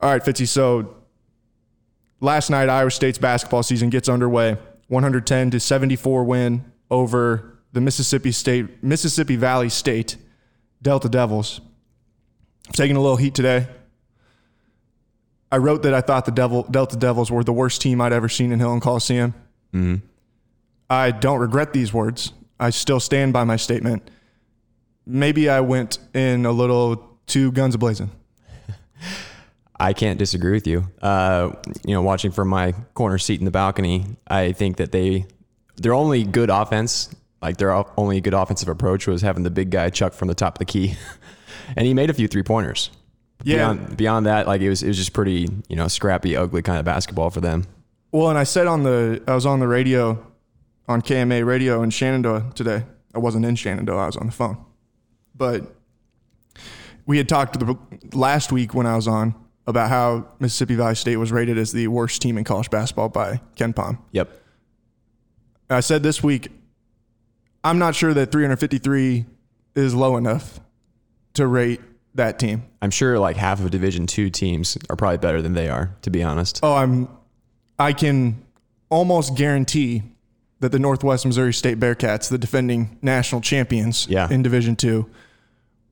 All right, Fitzy. So last night, Iowa State's basketball season gets underway. 110 to 74 win over the Mississippi State, Mississippi Valley State Delta Devils. I'm taking a little heat today. I wrote that I thought the Devil, Delta Devils were the worst team I'd ever seen in Hilton Coliseum. Mm-hmm. I don't regret these words. I still stand by my statement. Maybe I went in a little too guns ablazing. I can't disagree with you. Uh, you know, watching from my corner seat in the balcony, I think that they their only good offense, like their only good offensive approach, was having the big guy chuck from the top of the key, and he made a few three pointers. Yeah. Beyond, beyond that, like it was it was just pretty you know scrappy, ugly kind of basketball for them. Well, and I said on the I was on the radio on KMA radio in Shenandoah today. I wasn't in Shenandoah, I was on the phone. But we had talked the, last week when I was on about how Mississippi Valley State was rated as the worst team in college basketball by KenPom. Yep. I said this week, I'm not sure that 353 is low enough to rate that team. I'm sure like half of Division two teams are probably better than they are, to be honest. Oh, I'm I can almost guarantee that the Northwest Missouri State Bearcats, the defending national champions Yeah. in Division Two,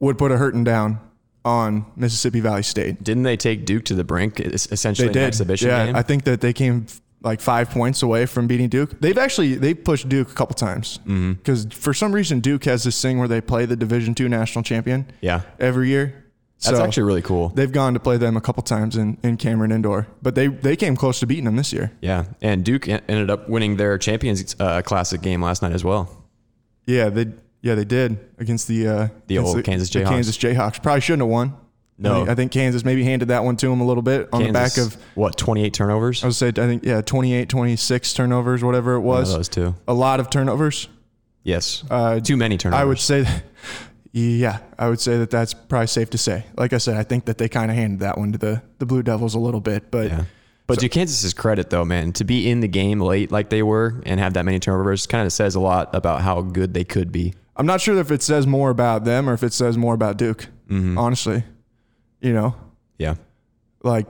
would put a hurting down on Mississippi Valley State. Didn't they take Duke to the brink? Essentially They an did. exhibition yeah, game. I think that they came like five points away from beating Duke. They've actually they pushed Duke a couple times Mm-hmm. because for some reason Duke has this thing where they play the Division Two national champion yeah, every year. that's So- actually really cool. They've gone to play them a couple times in, in Cameron Indoor, but they they came close to beating them this year. Yeah, and Duke ended up winning their Champions uh, Classic game last night as well. Yeah, they yeah they did against the uh, The old Kansas the Jayhawks. Kansas Jayhawks probably shouldn't have won. No. I think, I think Kansas maybe handed that one to them a little bit on the back of what 28 turnovers. I would say I think yeah 28, 26 turnovers, whatever it was. those two. A lot of turnovers. Yes, Uh, too many turnovers. I would say, that, yeah, I would say that that's probably safe to say. Like I said, I think that they kind of handed that one to the the Blue Devils a little bit, but Yeah. But to Kansas's credit, though, man, to be in the game late like they were and have that many turnovers kind of says a lot about how good they could be. I'm not sure if it says more about them or if it says more about Duke. Mm-hmm. Honestly, you know, Yeah. like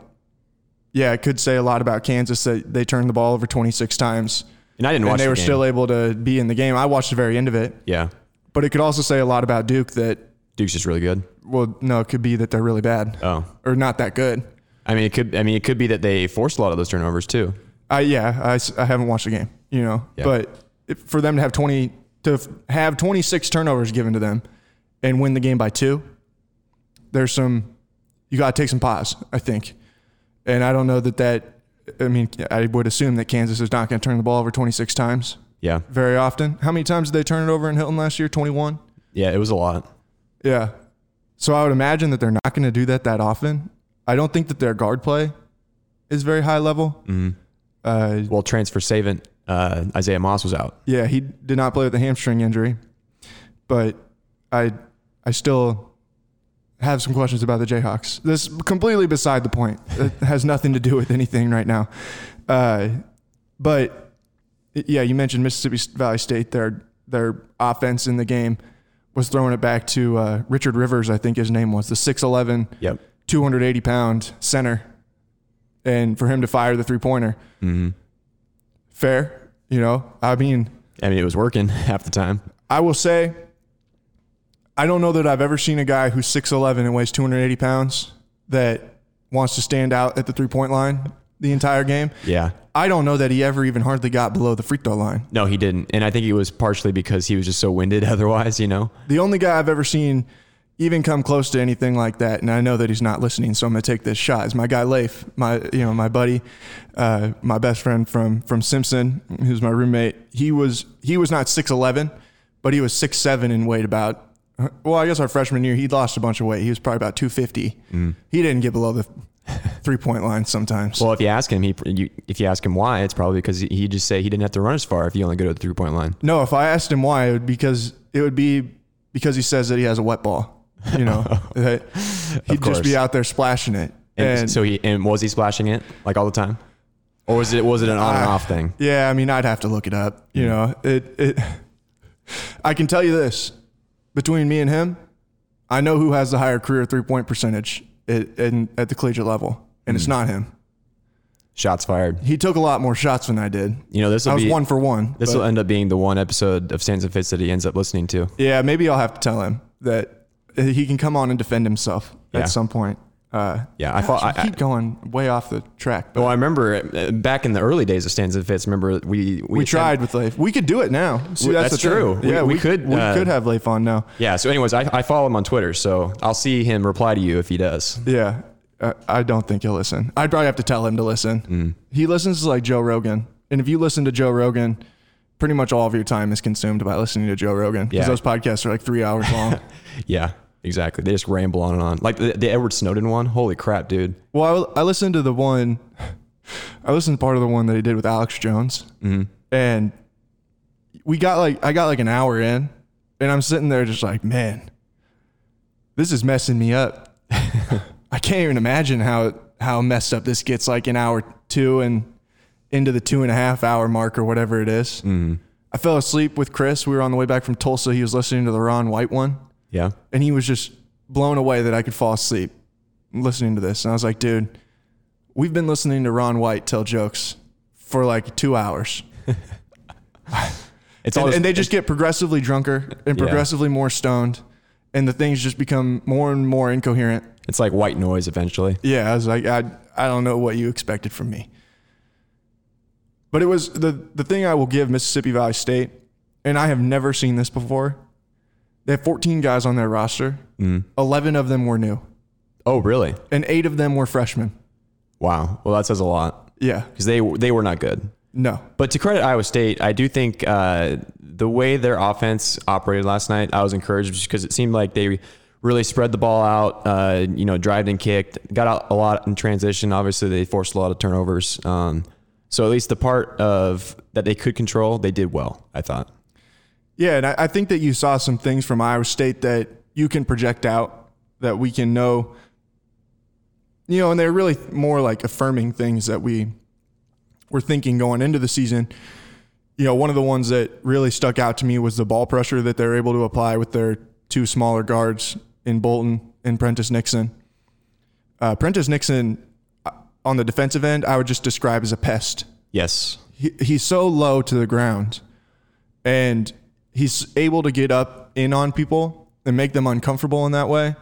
yeah, it could say a lot about Kansas that they turned the ball over 26 times And I didn't watch and they the were still able to be in the game. I watched the very end of it, Yeah. but it could also say a lot about Duke that Duke's just really good. well, no, it could be that they're really bad Oh. or not that good. I mean, it could. I mean, it could be that they forced a lot of those turnovers too. I yeah, I, I haven't watched the game, you know, Yeah. but if, for them to have 20 to have 26 turnovers given to them and win the game by two, there's some you got to take some pause, I think. And I don't know that that I mean, I would assume that Kansas is not going to turn the ball over 26 times Yeah. very often. How many times did they turn it over in Hilton last year? 21? Yeah. It was a lot. Yeah. So I would imagine that they're not going to do that that often. I don't think that their guard play is very high level. Mm-hmm. Uh, Well, transfer savant uh, Isaiah Moss was out. Yeah, he did not play with a hamstring injury, but I I still have some questions about the Jayhawks. This completely beside the point. It has nothing to do with anything right now. Uh, but yeah, you mentioned Mississippi Valley State. Their their offense in the game was throwing it back to uh, Richard Rivers, I think his name was the 6'11", Yep. 280 pound center, and for him to fire the three pointer, Mm-hmm. Fair. You know, I mean, I mean, it was working half the time. I will say, I don't know that I've ever seen a guy who's 6'11 and weighs 280 pounds that wants to stand out at the three point line the entire game. Yeah. I don't know that he ever even hardly got below the free throw line. No, he didn't, and I think it was partially because he was just so winded. Otherwise, you know. The only guy I've ever seen even come close to anything like that, and I know that he's not listening, so I'm gonna take this shot. Is my guy Leif, my you know my buddy, uh, my best friend from from Simpson, who's my roommate. He was he was not six eleven, but he was six seven and weighed about. Well, I guess our freshman year he lost a bunch of weight. He was probably about two fifty. He didn't get below the three point line sometimes. Well, if you ask him, he you, if you ask him why, it's probably because he he'd just say he didn't have to run as far if you only go to the three point line. No, if I asked him why, it would because it would be because he says that he has a wet ball. You know, that he'd just be out there splashing it. And, And, so he and was he splashing it like all the time, or was it was it an on and Ah. off thing? yeah, I mean, I'd have to look it up. You know, it it. I can tell you this: between me and him, I know who has the higher career three point percentage at, in, at the collegiate level, and it's not him. Shots fired. He took a lot more shots than I did. You know, this I was be one for one. this will end up being the one episode of Stands and Fits that he ends up listening to. yeah, maybe I'll have to tell him that he can come on and defend himself Yeah. at some point. Uh, Yeah, I thought we I, keep going way off the track. But Well, I remember uh, back in the early days of Stands and Fits. Remember we we tried with Leif. We could do it now. See, We- that's, that's true. We- Yeah, we could, We uh, could have Leif on now. Yeah. So, anyways, I, I follow him on Twitter, so I'll see him reply to you if he does. Yeah, uh, I don't think he'll listen. I'd probably have to tell him to listen. Mm. He listens to like Joe Rogan, and if you listen to Joe Rogan, pretty much all of your time is consumed by listening to Joe Rogan because Yeah. those podcasts are like three hours long. Yeah, exactly. They just ramble on and on. Like the, the Edward Snowden one. Holy crap, dude. well, I, I listened to the one. I listened to part of the one that he did with Alex Jones, Mm-hmm. and we got like I got like an hour in, and I'm sitting there just like, man, this is messing me up. I can't even imagine how how messed up this gets like an hour two and into the two and a half hour mark or whatever it is. I fell asleep with Chris. We were on the way back from Tulsa. He was listening to the Ron White one, Yeah. and he was just blown away that I could fall asleep listening to this. And I was like, dude, we've been listening to Ron White tell jokes for like two hours. It's And, all and they just get progressively drunker and Yeah. progressively more stoned, and the things just become more and more incoherent. it's like white noise eventually. Yeah, I was like, I, I don't know what you expected from me. But it was the the thing I will give Mississippi Valley State, and I have never seen this before. They have 14 guys on their roster. 11 of them were new, Oh, really? and eight of them were freshmen. Wow. Well, that says a lot Yeah, because they they were not good. no, But to credit Iowa State, I do think uh, the way their offense operated last night, I was encouraged just because it seemed like they really spread the ball out. Uh, you know, drived and kicked, got out a lot in transition. Obviously, they forced a lot of turnovers. Um, so at least the part of that they could control, they did well. I thought. Yeah, and I, I think that you saw some things from Iowa State that you can project out that we can know. You know, and they're really more like affirming things that we were thinking going into the season. You know, one of the ones that really stuck out to me was the ball pressure that they're able to apply with their two smaller guards in Bolton and Prentice Nixon. Uh, Prentice Nixon uh, on the defensive end, I would just describe as a pest Yes. he, he's so low to the ground and he's able to get up in on people and make them uncomfortable in that way.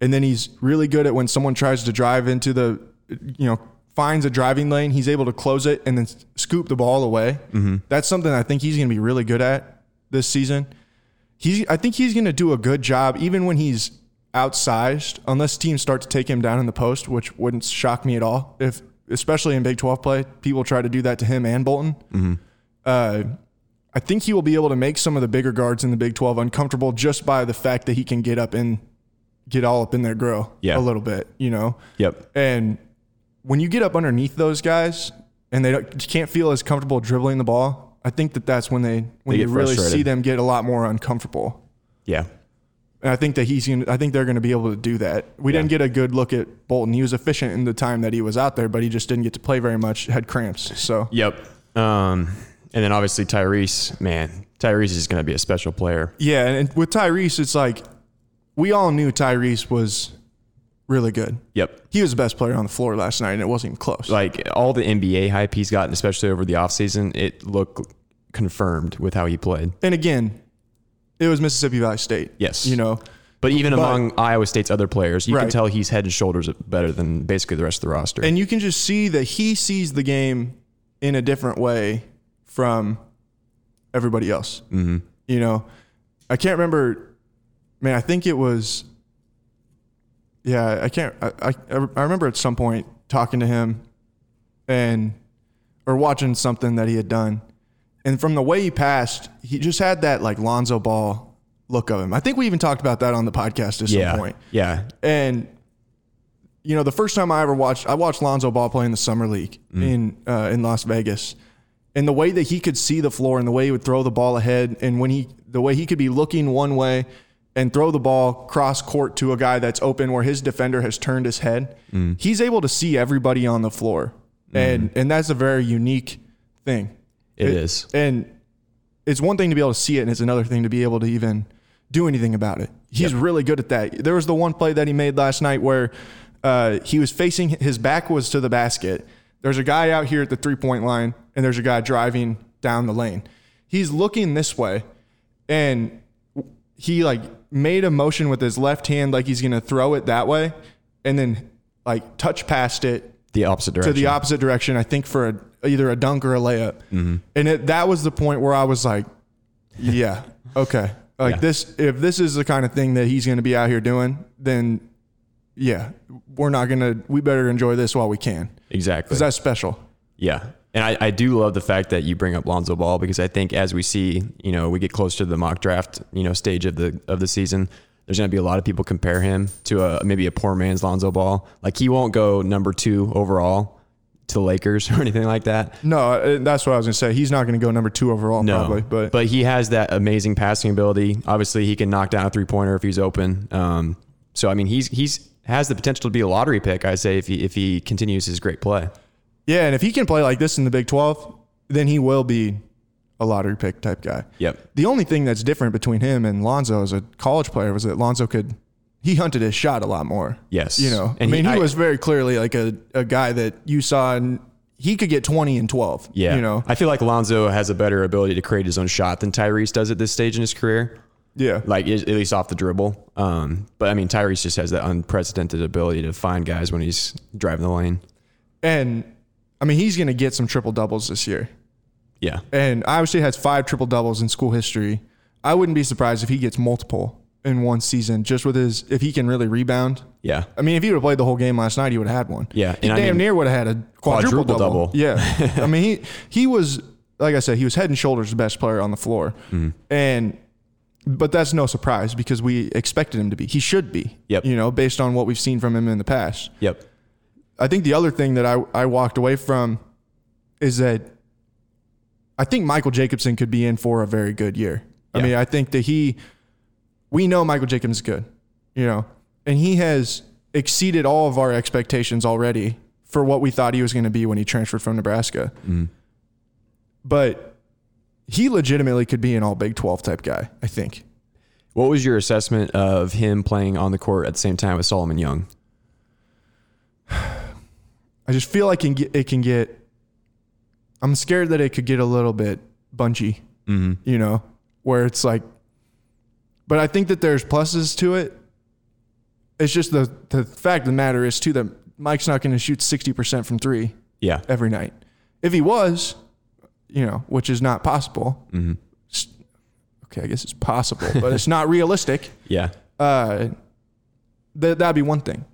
And then he's really good at when someone tries to drive into the you know finds a driving lane he's able to close it and then scoop the ball away. That's something i think he's going to be really good at this season. He's i think he's going to do a good job even when he's outsized unless teams start to take him down in the post which wouldn't shock me at all. If especially in big 12 play people try to do that to him and bolton. Uh, I think he will be able to make some of the bigger guards in the Big 12 uncomfortable just by the fact that he can get up and get all up in their grill Yeah. a little bit, you know? Yep. And when you get up underneath those guys and they don't, can't feel as comfortable dribbling the ball, I think that that's when they when They you really frustrated. see them get a lot more uncomfortable. Yeah. And I think that he's to I think they're going to be able to do that. We didn't get a good look at Bolton. He was efficient in the time that he was out there, but he just didn't get to play very much, had cramps. So Yep. Um, and then obviously Tyrese, man, Tyrese is going to be a special player. Yeah, and with Tyrese, it's like we all knew Tyrese was really good. Yep. He was the best player on the floor last night, and it wasn't even close. Like all the NBA hype he's gotten, especially over the offseason, it looked confirmed with how he played. and again, it was Mississippi Valley State. Yes. you know, But even But- among Iowa State's other players, you can tell he's head and shoulders better than basically the rest of the roster. and you can just see that he sees the game in a different way from everybody else. Mm-hmm. You know, I can't remember. Man, I think it was. Yeah, I can't. I, I I remember at some point talking to him, and or watching something that he had done, and from the way he passed, he just had that like Lonzo Ball look of him. I think we even talked about that on the podcast at yeah. some point. Yeah. And you know, the first time I ever watched, I watched Lonzo Ball play in the summer league in uh, in Las Vegas, and the way that he could see the floor and the way he would throw the ball ahead, and when he the way he could be looking one way and throw the ball cross court to a guy that's open where his defender has turned his head, he's able to see everybody on the floor, and and that's a very unique thing. It is. And it's one thing to be able to see it, and it's another thing to be able to even do anything about it. He's really good at that. There was the one play that he made last night where Uh, he was facing his back was to the basket. There's a guy out here at the three point line, and there's a guy driving down the lane. He's looking this way, and he like made a motion with his left hand like he's gonna throw it that way, and then like touch past it The opposite direction. to the opposite direction. I think for a, either a dunk or a layup, mm-hmm. and it, that was the point where I was like, "Yeah, okay." Like Yeah. this, if this is the kind of thing that he's going to be out here doing, then yeah, we're not gonna. We better enjoy this while we can, exactly. because that's special. Yeah. And I, I do love the fact that you bring up Lonzo Ball because I think as we see, you know, we get close to the mock draft, you know, stage of the of the season, there's going to be a lot of people compare him to a maybe a poor man's Lonzo Ball. Like he won't go number two overall to the Lakers or anything like that. No, uh, that's what I was gonna say. He's not gonna go number two overall, No, probably, but, but he has that amazing passing ability. Obviously, he can knock down a three pointer if he's open. Um, so I mean, he's he's has the potential to be a lottery pick. I say if he if he continues his great play. Yeah, and if he can play like this in the Big Twelve, then he will be a lottery pick type guy. Yep. The only thing that's different between him and Lonzo as a college player was that Lonzo could he hunted his shot a lot more. Yes. You know, And I mean, he- he, I- was very clearly like a, a guy that you saw and he could get 20 and 12. Yeah. You know, I feel like Lonzo has a better ability to create his own shot than Tyrese does at this stage in his career. yeah. Like at least off the dribble. Um, but I mean, Tyrese just has that unprecedented ability to find guys when he's driving the lane. And I mean, he's going to get some triple doubles this year. Yeah. And Iowa State has five triple doubles in school history. I wouldn't be surprised if he gets multiple in one season just with his, if he can really rebound. Yeah. I mean, if he would have played the whole game last night, he would have had one. Yeah, He and I damn mean- near would have had a quadruple, Quadruple double. double. Yeah. I mean, he, he was, like I said, he was head and shoulders the best player on the floor. Mm-hmm. And, but that's no surprise because we expected him to be. He should be. Yep. You know, based on what we've seen from him in the past. Yep. I think the other thing that I, I walked away from is that I think Michael Jacobson could be in for a very good year. I mean, I think that he, we know Michael Jacobs is good, you know, and he has exceeded all of our expectations already for what we thought he was going to be when he transferred from Nebraska. Mm-hmm. But he legitimately could be an all Big 12 type guy, I think. What was your assessment of him playing on the court at the same time with Solomon Young? I just feel like it can get, it can get I'm scared that it could get a little bit bunchy, Mm-hmm. you know, where it's like, but I think that there's pluses to it. It's just the, the fact of the matter is, too, that Mike's not going to shoot 60% from three Yeah. every night. If he was, you know, which is not possible. Mm-hmm. Okay, I guess it's possible, but it's not realistic. Yeah. Uh, that that'd be one thing.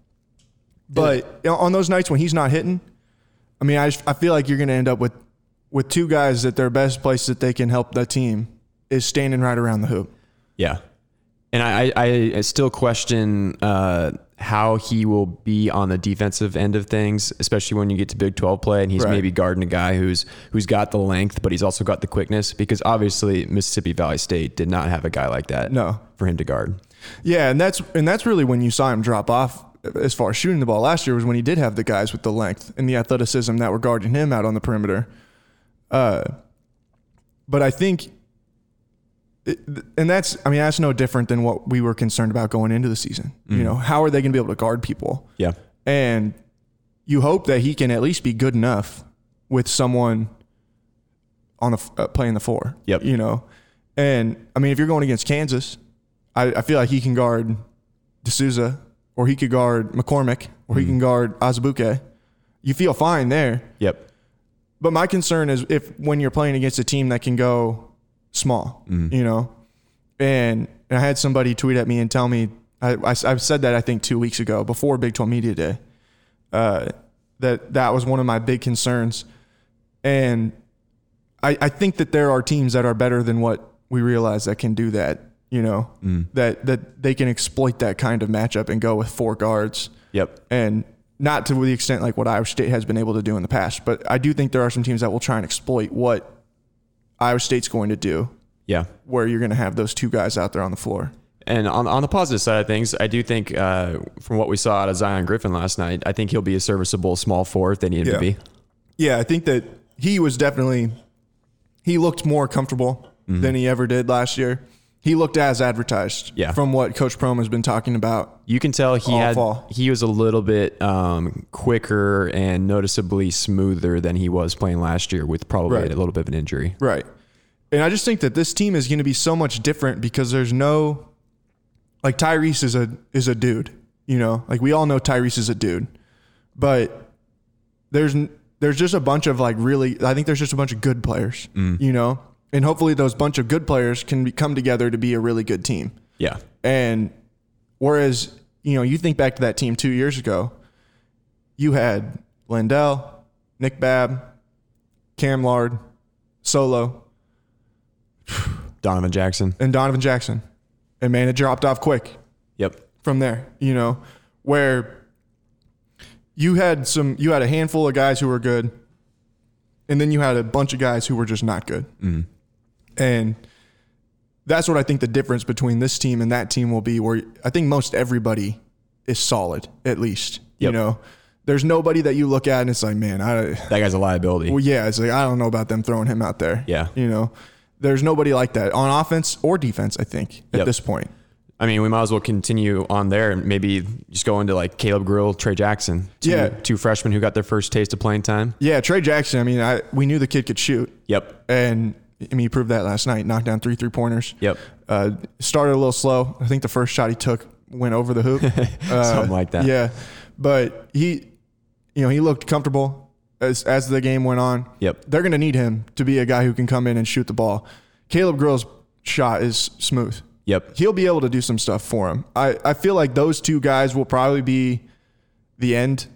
But know, on those nights when he's not hitting, I mean, I, just, I feel like you're going to end up with with two guys that their best place that they can help the team is standing right around the hoop. Yeah. And I, I, I still question uh, how he will be on the defensive end of things, especially when you get to Big 12 play and he's Right. maybe guarding a guy who's who's got the length, but he's also got the quickness. Because obviously Mississippi Valley State did not have a guy like that No. for him to guard. Yeah, and that's and that's really when you saw him drop off as far as shooting the ball last year was when he did have the guys with the length and the athleticism that were guarding him out on the perimeter. Uh, but I think, it, and that's I mean that's no different than what we were concerned about going into the season. You know, how are they going to be able to guard people? Yeah. And you hope that he can at least be good enough with someone on the uh, playing the four. Yep. You know, and I mean if you're going against Kansas, I, I feel like he can guard De Sousa or he could guard McCormack or he can guard Azubuike. You feel fine there. Yep. But my concern is if when you're playing against a team that can go small, you know, and, and I had somebody tweet at me and tell me I, I have said that I think two weeks ago before Big 12 Media Day, uh, that that was one of my big concerns, and I, I think that there are teams that are better than what we realize that can do that. You know, that that they can exploit that kind of matchup and go with four guards Yep. and not to the extent like what Iowa State has been able to do in the past. But I do think there are some teams that will try and exploit what Iowa State's going to do, Yeah. where you're going to have those two guys out there on the floor. And on, on the positive side of things, I do think uh, from what we saw out of Zion Griffin last night, I think he'll be a serviceable small four if they need him Yeah. to be. Yeah, I think that he was definitely he looked more comfortable than he ever did last year. He looked as advertised. Yeah. From what Coach Prohm has been talking about. You can tell he had fall. he was a little bit um, quicker and noticeably smoother than he was playing last year with probably Right. a little bit of an injury. Right. And I just think that this team is going to be so much different because there's no like Tyrese is a is a dude, you know? Like we all know Tyrese is a dude. But there's there's just a bunch of like really I think there's just a bunch of good players, you know? And hopefully those bunch of good players can be, come together to be a really good team. Yeah. And whereas, you know, you think back to that team 2 years ago, you had Lindell, Nick Babb, Cam Lard, Solo, Donovan Jackson. and Donovan Jackson. And man, it dropped off quick Yep. from there, you know, where you had some, you had a handful of guys who were good, and then you had a bunch of guys who were just not good. Mm-hmm. And that's what I think the difference between this team and that team will be, where I think most everybody is solid, at least, you know. There's nobody that you look at and it's like, man, I, That guy's a liability. well, yeah, it's like I don't know about them throwing him out there. Yeah. you know, there's nobody like that on offense or defense. I think at Yep. this point. I mean, we might as well continue on there and maybe just go into like Caleb Grill, Tre Jackson. Two, Yeah. Two freshmen who got their first taste of playing time. Yeah, Tre Jackson. I mean, I we knew the kid could shoot, Yep. and I mean, he proved that last night. Knocked down three three pointers. Yep. Uh, started a little slow. I think the first shot he took went over the hoop. Uh, Something like that. Yeah, but he, you know, he looked comfortable as as the game went on. Yep. They're going to need him to be a guy who can come in and shoot the ball. Caleb Grill's shot is smooth. Yep. he'll be able to do some stuff for him. I, I feel like those two guys will probably be the end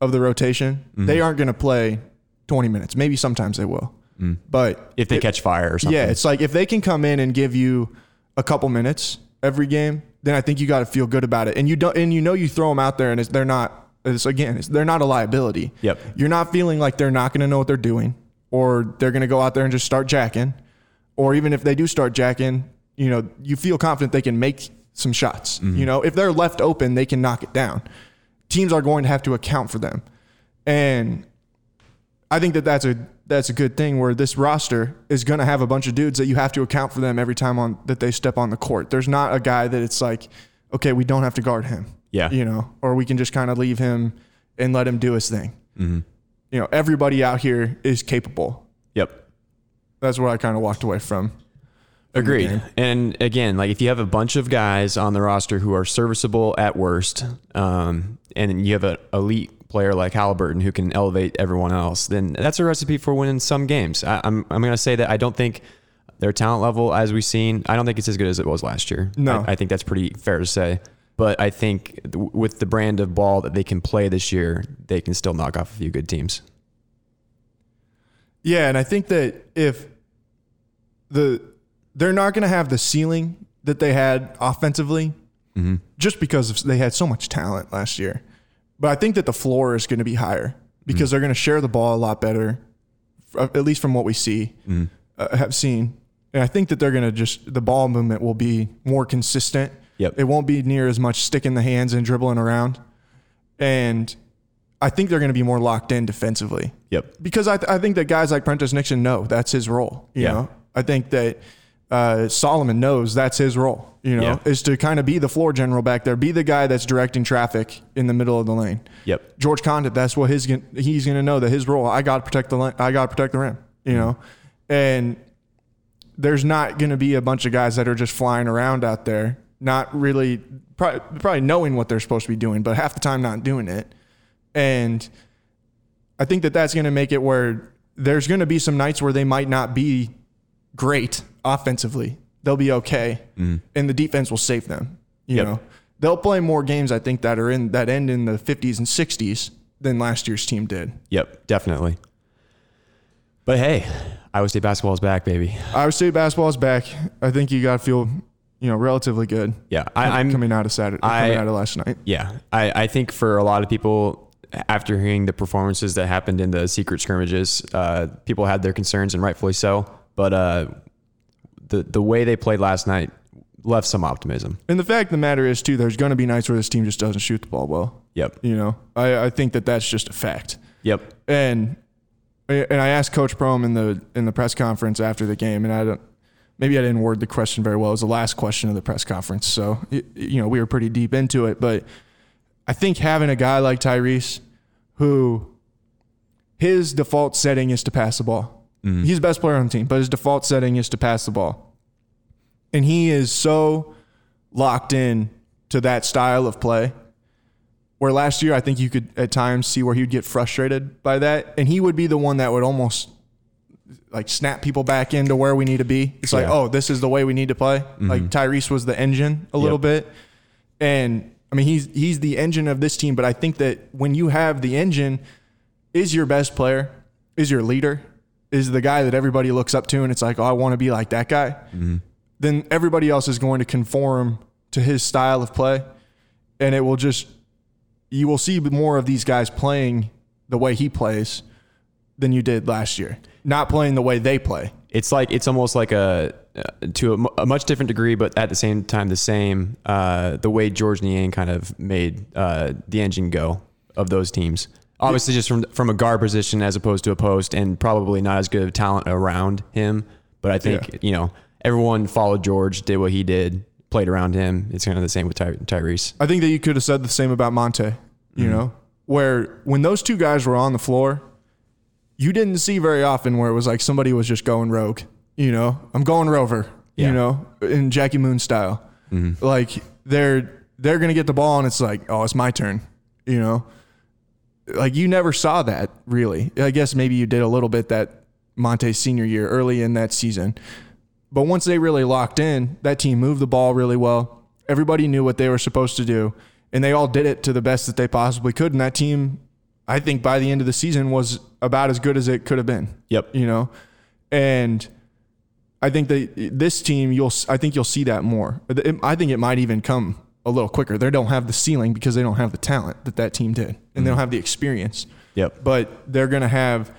of the rotation. Mm-hmm. They aren't going to play 20 minutes. Maybe sometimes they will. But Mm. If they it- catch fire or something. yeah, it's like if they can come in and give you a couple minutes every game, then I think you got to feel good about it. And you don't, and you know, you throw them out there and it's, they're not, it's again, it's, they're not a liability. Yep. You're not feeling like they're not going to know what they're doing or they're going to go out there and just start jacking. Or even if they do start jacking, you know, you feel confident they can make some shots. You know, if they're left open, they can knock it down. Teams are going to have to account for them. And I think that that's a that's a good thing where this roster is going to have a bunch of dudes that you have to account for them every time on that they step on the court. There's not a guy that it's like, okay, we don't have to guard him. Yeah. You know, or we can just kind of leave him and let him do his thing. You know, everybody out here is capable. Yep. That's what I kind of walked away from. Agreed. And again, like if you have a bunch of guys on the roster who are serviceable at worst, um, and you have an elite player like Haliburton who can elevate everyone else, then that's a recipe for winning some games. I, I'm I'm going to say that I don't think their talent level, as we've seen, I don't think it's as good as it was last year. No. I, I think that's pretty fair to say. But I think th- with the brand of ball that they can play this year, they can still knock off a few good teams. Yeah, and I think that if the they're not going to have the ceiling that they had offensively, mm-hmm. just because of, they had so much talent last year. But I think that the floor is going to be higher because mm. they're going to share the ball a lot better, uh, at least from what we see, mm. uh, have seen. And I think that they're going to just the ball movement will be more consistent. Yep. It won't be near as much stick in the hands and dribbling around. And I think they're going to be more locked in defensively Yep. because I, th- I think that guys like Prentice Nixon know that's his role. You Yeah. know, I think that uh, Solomon knows that's his role. You know, Yeah. is to kind of be the floor general back there, be the guy that's directing traffic in the middle of the lane. Yep. George Conditt, that's what his he's going to know that his role. I got to protect the lane. I got to protect the rim. You know, and there's not going to be a bunch of guys that are just flying around out there, not really probably, probably knowing what they're supposed to be doing, but half the time not doing it. And I think that that's going to make it where there's going to be some nights where they might not be great offensively. They'll be okay, and the defense will save them. You Yep. know, they'll play more games. I think that are in that end in the 50s and 60s than last year's team did. Yep. Definitely. But hey, Iowa State basketball is back, baby. Iowa State basketball is back. I think you got to feel, you know, relatively good. Yeah, I, I'm coming out of Saturday, I- coming out of last night. Yeah, I, I think for a lot of people, after hearing the performances that happened in the secret scrimmages, uh, people had their concerns, and rightfully so. But uh, the the way they played last night left some optimism. And the fact of the matter is, too, there's going to be nights where this team just doesn't shoot the ball well. Yep. You know, I, I think that that's just a fact. Yep. And and I asked Coach Prohm in the in the press conference after the game, and I don't maybe I didn't word the question very well. It was the last question of the press conference, so it, you know we were pretty deep into it. But I think having a guy like Tyrese, who his default setting is to pass the ball. Mm-hmm. He's the best player on the team, but his default setting is to pass the ball, and he is so locked in to that style of play. Where last year, I think you could at times see where he would get frustrated by that, and he would be the one that would almost like snap people back into where we need to be. It's like, oh, this is the way we need to play. Like mm-hmm. Tyrese was the engine a little bit, and I mean he's he's the engine of this team. But I think that when you have the engine, is your best player, is your leader, is the guy that everybody looks up to, and it's like, oh, I want to be like that guy. Then everybody else is going to conform to his style of play, and it will just you will see more of these guys playing the way he plays than you did last year. Not playing the way they play. it's like it's almost like a uh, to a, a much different degree, but at the same time the same. Uh, the way Georges Niang kind of made uh, the engine go of those teams. Obviously, just from from a guard position as opposed to a post, and probably not as good of talent around him. But I think Yeah. you know everyone followed George, did what he did, played around him. It's kind of the same with Ty- Tyrese. I think that you could have said the same about Monte, you mm-hmm. know, where when those two guys were on the floor, you didn't see very often where it was like somebody was just going rogue, you know, I'm going rover, Yeah. you know, in Jackie Moon style. Mm-hmm. Like they're they're gonna get the ball and it's like, oh, it's my turn, you know. Like you never saw that really. I guess maybe you did a little bit that Monte's senior year early in that season. But once they really locked in, that team moved the ball really well. Everybody knew what they were supposed to do, and they all did it to the best that they possibly could. And that team, I think by the end of the season, was about as good as it could have been. Yep. You know, and I think that this team, you'll, I think you'll see that more. I think it might even come a little quicker. They don't have the ceiling because they don't have the talent that that team did, and they don't have the experience Yep. but they're going to have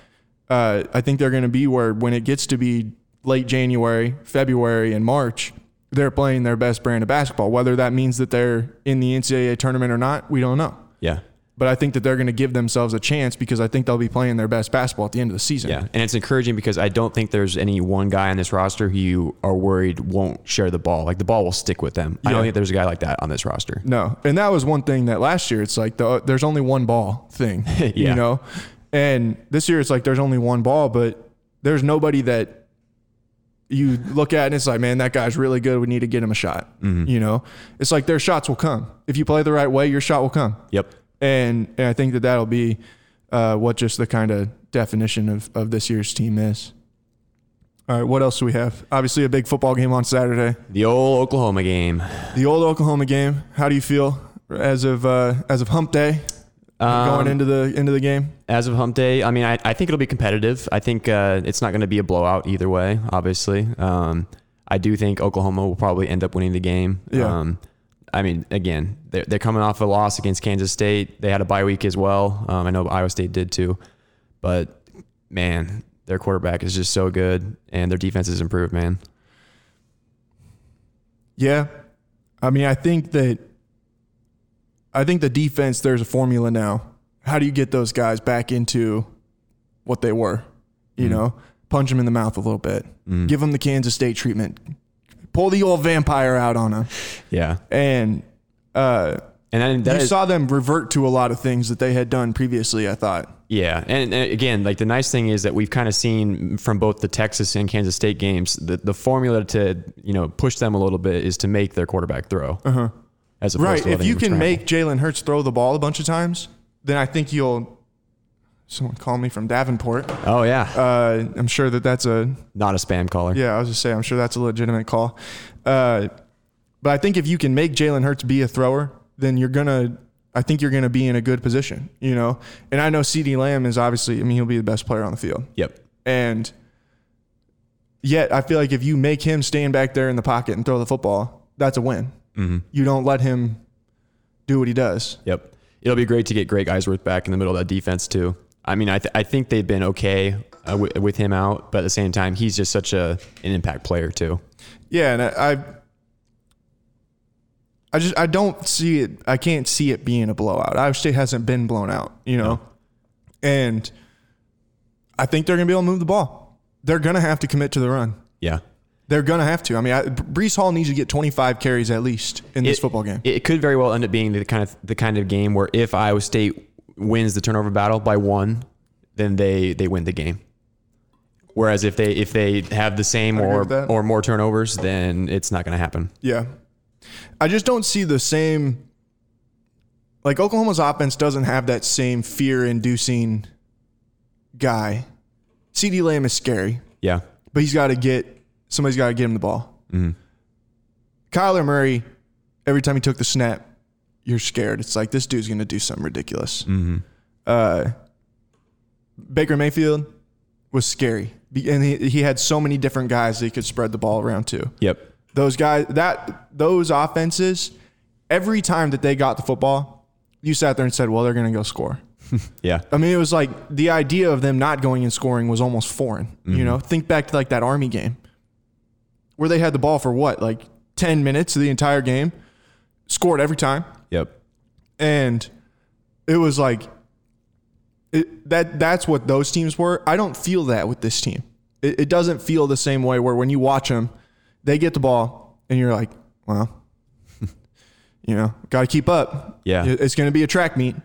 uh, i think they're going to be where when it gets to be late january february and march they're playing their best brand of basketball whether that means that they're in the ncaa tournament or not we don't know Yeah. But i think that they're going to give themselves a chance because i think they'll be playing their best basketball at the end of the season Yeah, and it's encouraging because I don't think there's any one guy on this roster who you are worried won't share the ball. Like the ball will stick with them. I don't think there's a guy like that on this roster. No, and that was one thing that last year it's like the, there's only one ball thing, you know, and this year it's like there's only one ball, but there's nobody that you look at and it's like, man, that guy's really good. We need to get him a shot. Mm-hmm. You know, it's like their shots will come if you play the right way. Your shot will come, Yep. And, and I think that that'll be uh, what just the kind of definition of of this year's team is. All right, what else do we have? Obviously, a big football game on Saturday. The old Oklahoma game. The old Oklahoma game. How do you feel as of uh, as of Hump Day going Um, into the into the game? As of Hump Day, I mean, I, I think it'll be competitive. I think uh, it's not going to be a blowout either way. Obviously, um, I do think Oklahoma will probably end up winning the game. Yeah. Um, I mean, again, they're, they're coming off a loss against Kansas State. They had a bye week as well. Um, I know Iowa State did too, but man, their quarterback is just so good, and their defense has improved. Man, Yeah, I mean, I think that I think the defense. There's a formula now. How do you get those guys back into what they were? You know, punch them in the mouth a little bit. Give them the Kansas State treatment. Pull the old vampire out on them, yeah, and uh, and then that you is- saw them revert to a lot of things that they had done previously. I thought. Yeah, and, and again, like the nice thing is that we've kind of seen from both the Texas and Kansas State games, the, the formula to you know push them a little bit is to make their quarterback throw. Uh-huh. As opposed Right. If you can make Jalen Hurts throw the ball a bunch of times, then I think you'll. Someone call me from Davenport. oh yeah, Uh, I'm sure that that's a not a spam caller. yeah. I was just saying. I'm sure that's a legitimate call. Uh, but I think if you can make Jalen Hurts be a thrower, then you're gonna. I think you're gonna be in a good position. You know, and I know CeeDee Lamb is obviously. I mean, he'll be the best player on the field, Yep. and yet I feel like if you make him stand back there in the pocket and throw the football, that's a win. You don't let him do what he does. Yep. It'll be great to get Greg Eisworth back in the middle of that defense too. I mean, I, th- I think they've been okay uh, w- with him out, but at the same time, he's just such a an impact player too. Yeah, and I, I, I just I don't see it. I can't see it being a blowout. Iowa State hasn't been blown out, you know, and I think they're gonna be able to move the ball. They're gonna have to commit to the run. Yeah. They're gonna have to. I mean, I, Breece Hall needs to get 25 carries at least in this It- football game. It could very well end up being the kind of the kind of game where if Iowa State wins the turnover battle by one, then they they win the game. Whereas if they if they have the same or or more turnovers, then it's not going to happen. Yeah. I just don't see the same like Oklahoma's offense doesn't have that same fear inducing guy. CeeDee Lamb is scary, Yeah, but he's got to get somebody's got to get him the ball. Mm-hmm. Kyler Murray, every time he took the snap, you're scared. It's like this dude's going to do something ridiculous. Uh, Baker Mayfield was scary, and he, he had so many different guys that he could spread the ball around to. Yep, those guys that those offenses every time that they got the football you sat there and said well they're going to go score. Yeah, i mean it was like the idea of them not going and scoring was almost foreign you know? Think back to like that army game where they had the ball for what like 10 minutes of the entire game scored every time yep, and it was like it, that that's what those teams were i don't feel that with this team it, it doesn't feel the same way where when you watch them they get the ball and you're like well you know got to keep up Yeah. It's going to be a track meet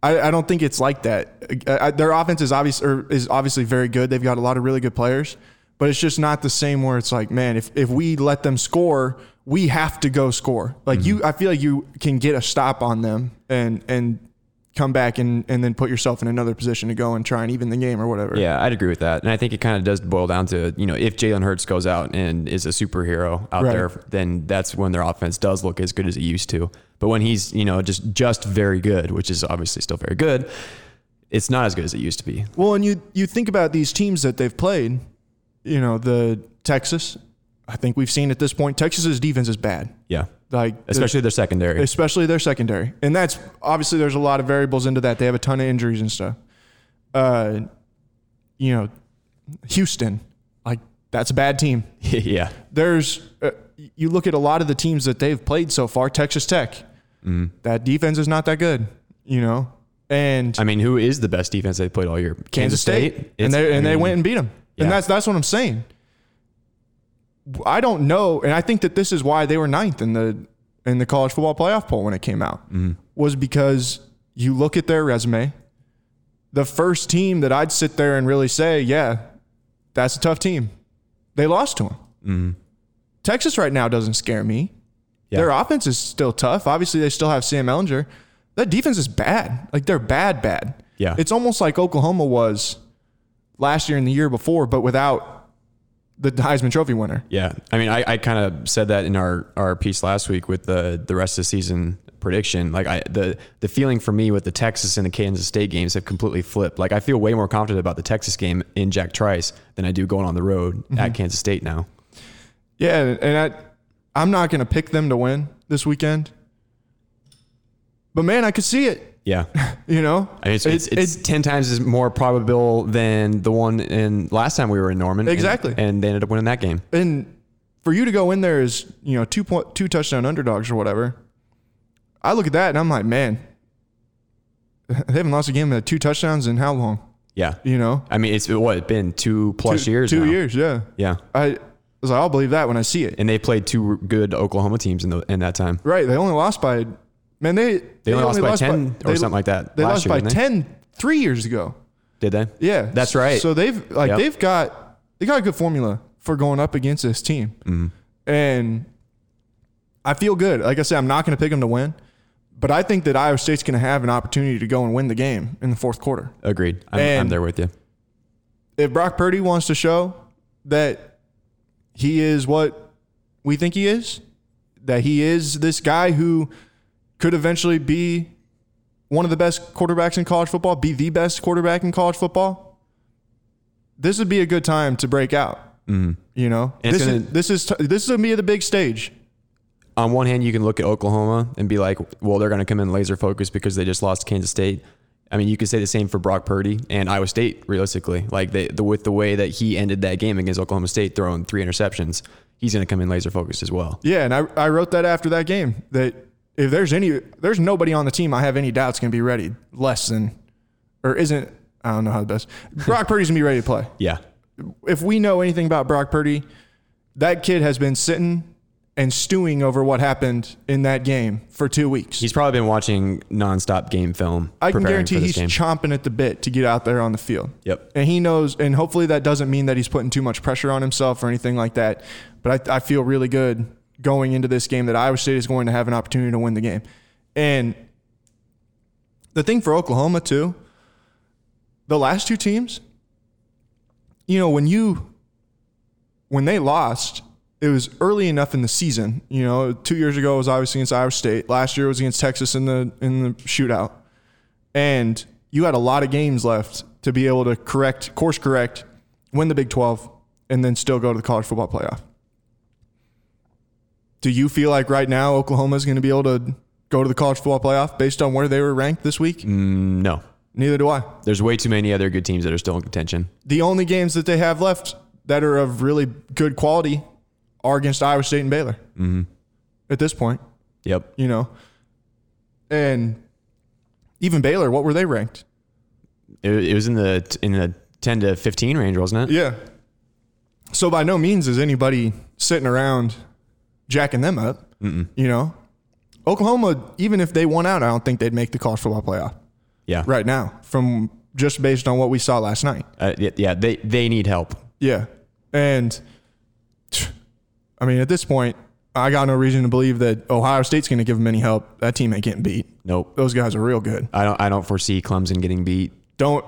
I, I don't think it's like that. I, I- their offense is obvious or is obviously very good. They've got a lot of really good players, but it's just not the same where it's like, man, if, if we let them score, we have to go score. Like you, mm-hmm. I feel like you can get a stop on them and and come back and and then put yourself in another position to go and try and even the game or whatever. yeah. I'd agree with that, and I think it kind of does boil down to you know if Jalen Hurts goes out and is a superhero out Right. there, then that's when their offense does look as good as it used to. But when he's you know just just very good, which is obviously still very good, it's not as good as it used to be. Well, and you you think about these teams that they've played, you know, the Texas. I think we've seen at this point Texas's defense is bad. Yeah, Like especially their secondary. especially their secondary. And that's obviously there's a lot of variables into that. They have a ton of injuries and stuff. Uh, you know, Houston, like that's a bad team. yeah, There's uh, you look at a lot of the teams that they've played so far. Texas Tech, that defense is not that good. You know, and I mean, who is the best defense they played all year? Kansas State, It's- and they I and they went and beat them. Yeah. And that's that's what I'm saying. I don't know, and I think that this is why they were ninth in the in the college football playoff poll when it came out Mm-hmm. was because you look at their resume. The first team that I'd sit there and really say, yeah, that's a tough team. They lost to them. Texas right now doesn't scare me. Mm-hmm. Yeah. Their offense is still tough. Obviously, they still have Sam Ehlinger. That defense is bad. Like they're bad, bad. Yeah. It's almost like Oklahoma was last year and the year before, but without the Heisman Trophy winner. Yeah, I mean, I, I kind of said that in our, our piece last week with the the rest of the season prediction. Like, I the the feeling for me with the Texas and the Kansas State games have completely flipped. Like, I feel way more confident about the Texas game in Jack Trice than I do going on the road mm-hmm. at Kansas State now. Yeah, and I, I'm not going to pick them to win this weekend. But man, I could see it. Yeah, You know, I mean, it's, it's, It- it's ten times as more probable than the one in last time we were in Norman. Exactly. and, they ended up winning that game. and for you to go in there as you know two point two touchdown underdogs or whatever. I look at that and I'm like, man, they haven't lost a game with two touchdowns in how long? Yeah, You know, I mean, it's what it's been two plus two, years. Two now. years, yeah. Yeah, I was like, I'll believe that when I see it. and they played two good Oklahoma teams in the in that time. Right. They only lost by, man, they, They only lost by 10 or they- something like that They lost year, by didn't they? 10 three years ago. Did they? Yeah. That's right. So they've, like, Yep. they've got, they got a good formula for going up against this team. Mm-hmm. And I feel good. Like I said, I'm not going to pick them to win, but I think that Iowa State's going to have an opportunity to go and win the game in the fourth quarter. Agreed. I'm, I'm there with you. If Brock Purdy wants to show that he is what we think he is, that he is this guy who could eventually be one of the best quarterbacks in college football, be the best quarterback in college football, this would be a good time to break out. Mm-hmm. You know, And this, is, gonna- this is this is gonna be the big stage. On one hand, you can look at Oklahoma and be like, well, they're going to come in laser focused because they just lost Kansas State. I mean, you could say the same for Brock Purdy and Iowa State, realistically. Like, they, the, with the way that he ended that game against Oklahoma State, throwing three interceptions, he's going to come in laser focused as well. Yeah, and I, I wrote that after that game that if there's any there's nobody on the team I have any doubts can be ready less than or isn't I don't know how the best Brock Purdy's gonna be ready to play. Yeah. If we know anything about Brock Purdy, that kid has been sitting and stewing over what happened in that game for two weeks. He's probably been watching nonstop game film. I can guarantee he's game. chomping at the bit to get out there on the field. Yep. And he knows, and hopefully that doesn't mean that he's putting too much pressure on himself or anything like that. But I, I feel really good going into this game that Iowa State is going to have an opportunity to win the game. And the thing for Oklahoma, too, the last two teams, you know, when you, when they lost, it was early enough in the season. You know, two years ago was obviously against Iowa State. Last year it was against Texas in the in the shootout, and you had a lot of games left to be able to correct, course correct, win the Big Twelve, and then still go to the college football playoff. Do you feel like right now Oklahoma is going to be able to go to the college football playoff based on where they were ranked this week? Mm, no, Neither do I. there's way too many other good teams that are still in contention. The only games that they have left that are of really good quality are against Iowa State and Baylor. Mm-hmm. At this point, Yep. you know, and even Baylor, what were they ranked? It, it was in the in the 10 to 15 range, wasn't it? Yeah. So by no means is anybody sitting around jacking them up. You know, Oklahoma, even if they won out, I don't think they'd make the college football playoff Yeah. right now. From just based on what we saw last night. Uh, yeah, yeah, they they need help. Yeah. And I mean, at this point, I got no reason to believe that Ohio State's going to give them any help. That team ain't getting beat. Nope. Those guys are real good. I don't I don't foresee Clemson getting beat. Don't,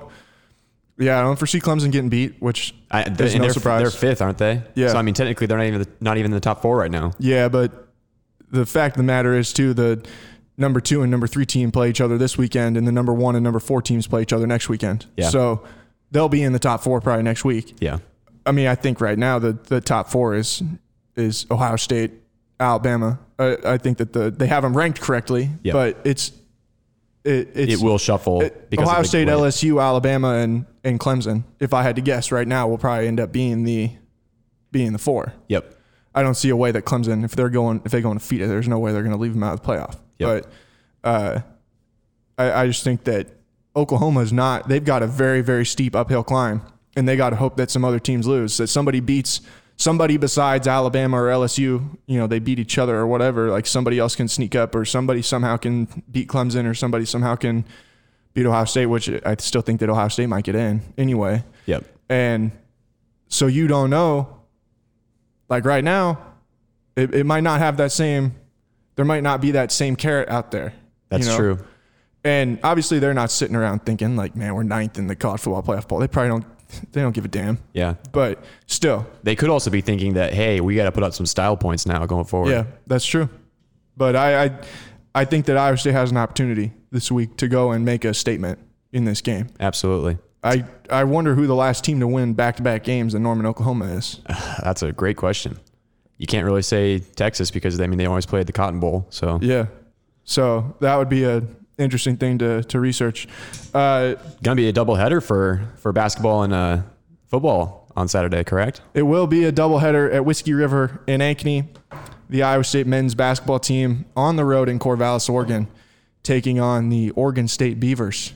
yeah, I don't foresee Clemson getting beat, which I, There's and no they're, surprise. They're fifth, aren't they? Yeah. So I mean, technically, they're not even the, not even in the top four right now. Yeah, but the fact of the matter is, too, the number two and number three team play each other this weekend, and the number one and number four teams play each other next weekend. Yeah. So they'll be in the top four probably next week. Yeah. I mean, I think right now the the top four is is Ohio State, Alabama. I, I think that the they have them ranked correctly, Yep. but it's it it's It will shuffle it- because Ohio State, way- LSU, Alabama, and and Clemson. If I had to guess right now, will probably end up being the being the four. Yep. I don't see a way that Clemson, if they're going, if they go undefeated, there's no way they're going to leave them out of the playoff. Yep. But uh, I, I just think that Oklahoma is not. They've got a very, very steep uphill climb, and they got to hope that some other teams lose. That somebody beats somebody besides Alabama or LSU. You know, they beat each other or whatever. Like somebody else can sneak up, or somebody somehow can beat Clemson, or somebody somehow can beat Ohio State. Which I still think that Ohio State might get in anyway. Yep. And so you don't know, like right now, it, it might not have that same, there might not be that same carrot out there. That's you know? true. And obviously they're not sitting around thinking like, man, we're ninth in the college football playoff poll. They probably don't, they don't give a damn. Yeah. But still, They could also be thinking that, hey, we got to put up some style points now going forward. yeah, that's true. But I, I, I think that Iowa State has an opportunity this week to go and make a statement in this game. Absolutely. I, I wonder who the last team to win back-to-back games in Norman, Oklahoma is. That's a great question. You can't really say Texas because I mean they always played the Cotton Bowl. So Yeah. So that would be a interesting thing to, to research. Uh, gonna be a doubleheader for for basketball and uh, football on Saturday, correct? it will be a doubleheader at Whiskey River in Ankeny. The Iowa State men's basketball team on the road in Corvallis, Oregon, taking on the Oregon State Beavers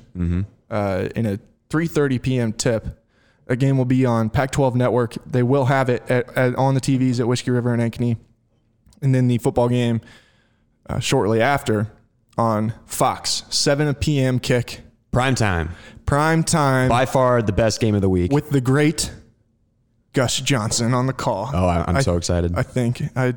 uh, in a 3:30 p.m. tip. A game will be on Pac-12 Network. They will have it at, at, on the TVs at Whiskey River and Ankeny, and then the football game uh, shortly after on Fox, 7 p.m. kick, Prime time. prime time. By far the best game of the week. with the great Gus Johnson on the call. oh, I, I'm I- so excited. I think I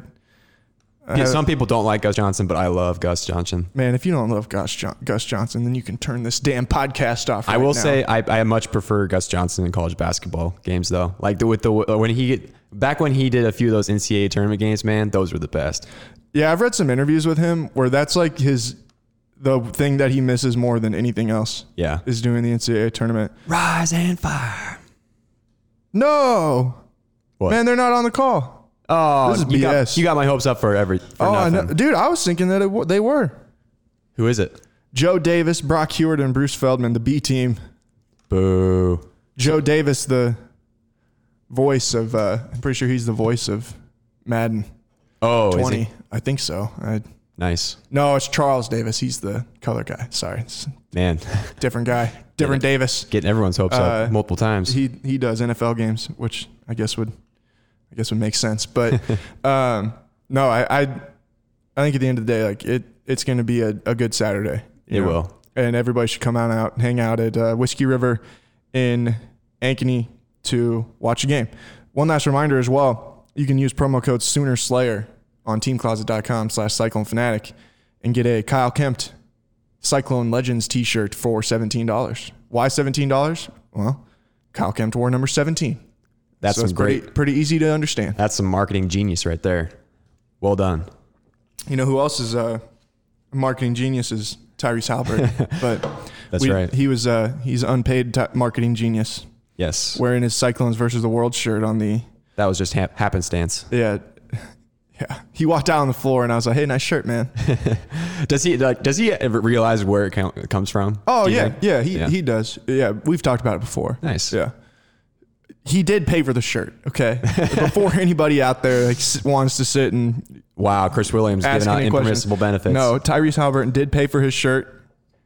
Yeah, some people don't like Gus Johnson, but I love Gus Johnson. man, if you don't love Gus Gus Johnson, then you can turn this damn podcast off. I will now. say I, I much prefer Gus Johnson in college basketball games though. Like the, with the uh, when he back when he did a few of those NCAA tournament games, man, those were the best. yeah, I've read some interviews with him where that's like his the thing that he misses more than anything else Yeah. is doing the NCAA tournament. Rise and fire. No, What? man, they're not on the call. oh, this is you got, BS. you got my hopes up for every. For oh, I know. dude, I was thinking that it, w- they were Who is it? Joe Davis, Brock Huard, and Bruce Feldman, the B team. Boo. Joe Davis, the voice of, uh, I'm pretty sure he's the voice of Madden Oh, is 20. he? I think so. I, Nice. no, it's Charles Davis. He's the color guy. Sorry, it's Man, different guy. Different Davis. getting everyone's hopes Uh, up multiple times. He he does NFL games, which I guess would I guess would make sense. But um, no, I, I I think at the end of the day, like it it's going to be a, a good Saturday. you It will. and everybody should come out and out and hang out at uh, Whiskey River in Ankeny to watch a game. One last reminder as well: you can use promo code Sooner Slayer on TeamCloset.com slash Cyclone Fanatic and get a Kyle Kempt Cyclone Legends T-shirt for seventeen dollars. Why seventeen dollars? Well, Kyle Kempt wore number seventeen. That's so some it's pretty, great. pretty easy to understand. That's some marketing genius right there. Well done. You know who else is uh, a marketing genius is Tyrese Haliburton, but That's we- right. He was uh, he's unpaid t- marketing genius. Yes. wearing his Cyclones versus the World shirt on the That was just hap- happenstance. yeah yeah. He walked out on the floor and I was like, "Hey, nice shirt, man." Does he like? Does he ever realize where it com- comes from? Oh yeah, think? yeah. He Yeah. he does. Yeah, we've talked about it before. Nice. Yeah. He did pay for the shirt, okay? Before anybody out there like wants to sit and Wow, Chris Williams giving out questions. impermissible benefits. No, Tyrese Haliburton did pay for his shirt.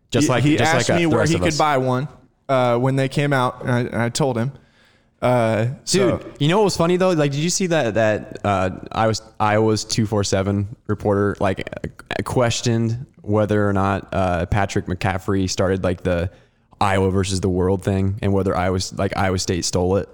just he, like he just asked like me where he could buy one uh, when they came out, and I, and I told him. Uh, Dude, so- you know what was funny though? Like, did you see that that uh, I was Iowa's two four seven reporter like uh, questioned whether or not uh, Patrick McCaffrey started like the Iowa versus the world thing and whether Iowa like Iowa State stole it.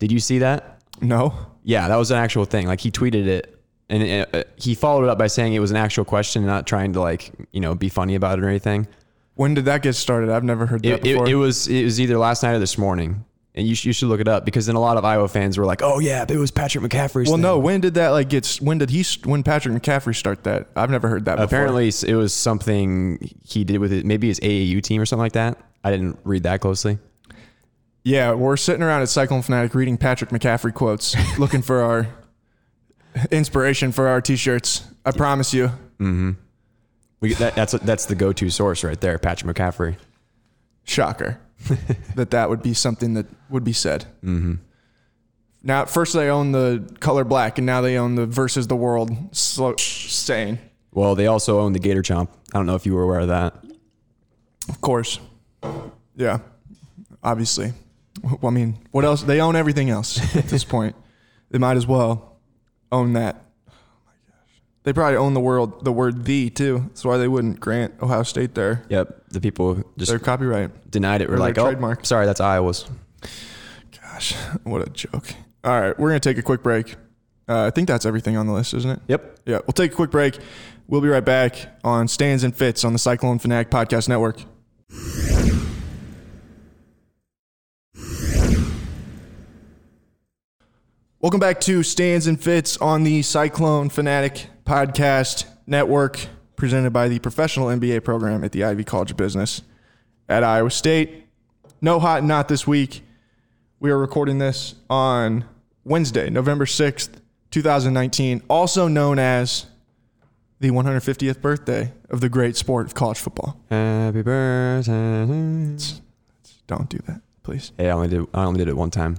Did you see that? no, Yeah, that was an actual thing. Like he tweeted it, and it, uh, he followed it up by saying it was an actual question, not trying to like you know be funny about it or anything. when did that get started? I've never heard that It, before. it, it was it was either last night or this morning, and you, sh- you should look it up because then a lot of Iowa fans were like, "Oh yeah, it was Patrick McCaffrey's." Well, thing." no. When did that like get? When did he? When Patrick McCaffrey start that? I've never heard that. apparently s- it was something he did with it, maybe his AAU team or something like that. I didn't read that closely. Yeah, we're sitting around at Cyclone Fanatic reading Patrick McCaffrey quotes, looking for our inspiration for our t-shirts. I promise you. Mm-hmm. We, that, that's that's the go-to source right there, Patrick McCaffrey. Shocker that that would be something that would be said. Mm-hmm. Now, at first they own the color black, and now they own the versus the world slo- saying. Well, they also own the Gator Chomp. I don't know if you were aware of that. Of course. Yeah. Obviously. Well, I mean, what else? They own everything else at this point. They might as well own that. They probably own the world, the word "the" too. That's why they wouldn't grant Ohio State their Yep, the people just their copyright. denied it. Were or their like, "Oh, trademark. sorry, that's Iowa's." Gosh, what a joke! All right, we're gonna take a quick break. Uh, I think that's everything on the list, isn't it? Yep. Yeah, we'll take a quick break. We'll be right back on Stands and Fits on the Cyclone Fanatic Podcast Network. Welcome back to Stands and Fits on the Cyclone Fanatic Podcast Network, presented by the professional MBA program at the Ivy College of Business at Iowa State. No hot and not this week. We are recording this on Wednesday, November 6th, 2019, also known as the 150th birthday of the great sport of college football. Happy birthday. Don't do that, please. Hey, I only did I only did it one time.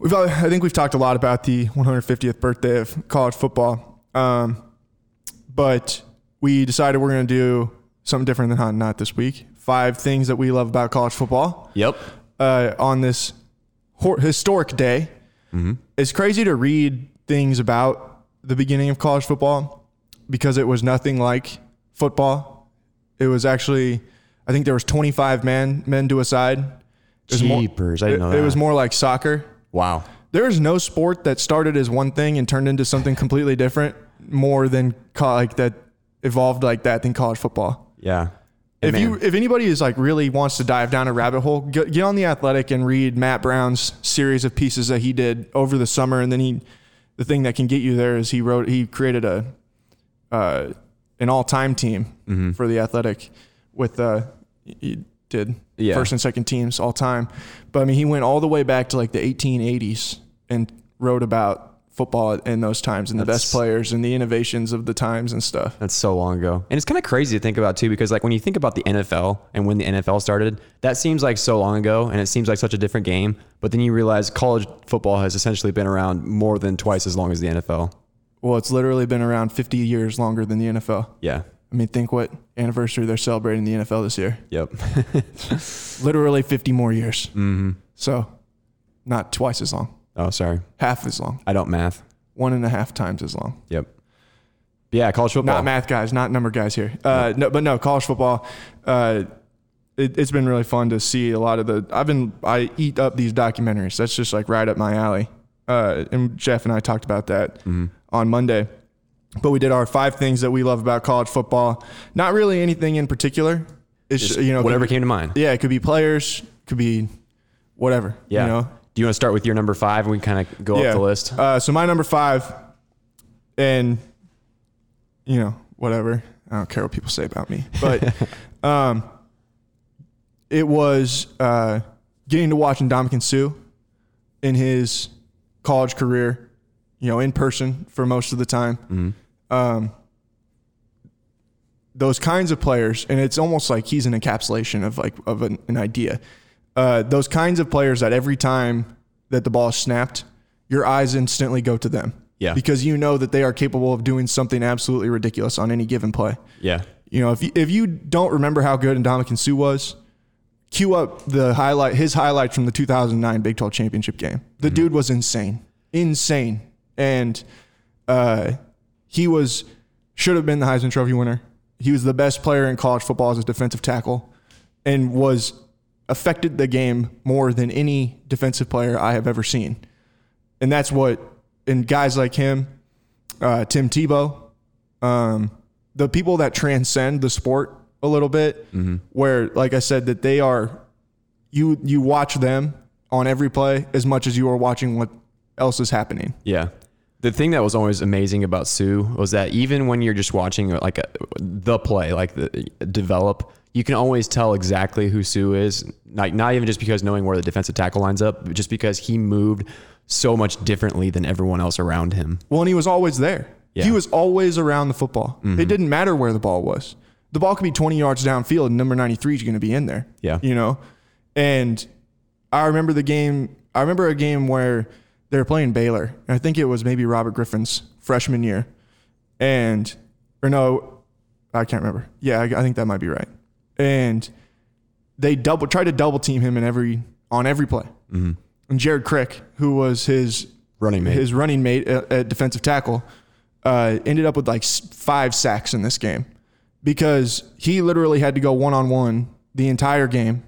We've, uh, I think we've talked a lot about the 150th birthday of college football, um, but we decided we're going to do something different than hot and not this week. Five things that we love about college football Yep. uh, on this historic day. It's crazy to read things about the beginning of college football because it was nothing like football. It was actually, I think there was 25 men men to a side. It was more- Jeepers, I didn't it, know that. It was more like soccer. Wow. There is no sport that started as one thing and turned into something completely different more than co- like that evolved like that than college football. Yeah. If Man. you if anybody is like really wants to dive down a rabbit hole, get, get on the Athletic and read Matt Brown's series of pieces that he did over the summer, and then he, the thing that can get you there is he wrote he created a, uh, an all time team Mm-hmm. for the Athletic, with uh, did Yeah. first and second teams all time, but I mean he went all the way back to like the 1880s and wrote about football in those times and the best players and the innovations of the times and stuff. That's so long ago. And it's kind of crazy to think about too, because like when you think about the NFL and when the NFL started, that seems like so long ago and it seems like such a different game. But then you realize college football has essentially been around more than twice as long as the NFL. Well, it's literally been around 50 years longer than the NFL. Yeah. I mean, think what anniversary they're celebrating the NFL this year. Yep. Literally 50 more years. Mm-hmm. So, not twice as long. Oh, sorry. half as long, I don't math. one and a half times as long. Yep. Yeah, college football. Not math guys, not number guys here. Uh, no, but no, college football. Uh, it, it's been really fun to see a lot of the. I've been I eat up these documentaries. That's just like right up my alley. Uh, and Jeff and I talked about that Mm-hmm. on Monday. But we did our five things that we love about college football. Not really anything in particular. It's Just you know whatever be- came to mind. Yeah, it could be players, could be whatever. Yeah. You know. Do you want to start with your number five and we kind of go up the list? Uh, so my number five, and you know whatever. I don't care what people say about me, but um, it was uh, getting to watch Ndamukong Suh in his college career. You know, in person for most of the time. Um, those kinds of players, and it's almost like he's an encapsulation of like of an, an idea. Uh, those kinds of players that every time that the ball is snapped, your eyes instantly go to them. Yeah. Because you know that they are capable of doing something absolutely ridiculous on any given play. Yeah. You know, if you, if you don't remember how good Ndamukong Suh was, cue up the highlight his highlights from the 2009 Big 12 championship game. The dude was insane, insane, and uh, he was should have been the Heisman Trophy winner. He was the best player in college football as a defensive tackle, and was affected the game more than any defensive player I have ever seen. And that's what, and guys like him, uh, Tim Tebow, um, the people that transcend the sport a little bit, where, like I said, that they are, you you watch them on every play as much as you are watching what else is happening. Yeah. The thing that was always amazing about Suh was that even when you're just watching like a, the play, like the develop, you can always tell exactly who Suh is. Like not even just because knowing where the defensive tackle lines up, but just because he moved so much differently than everyone else around him. Well, and he was always there. Yeah. He was always around the football. It mm-hmm. didn't matter where the ball was. The ball could be 20 yards downfield, and number 93 is going to be in there. Yeah. You know? And I remember the game, I remember a game where they were playing Baylor. And I think it was maybe Robert Griffin's freshman year. And, or no, I can't remember. Yeah, I, I think that might be right. And they double tried to double team him in every on every play. And Jared Crick, who was his Running mate. his running mate at, at defensive tackle, uh, ended up with like five sacks in this game because he literally had to go one on one the entire game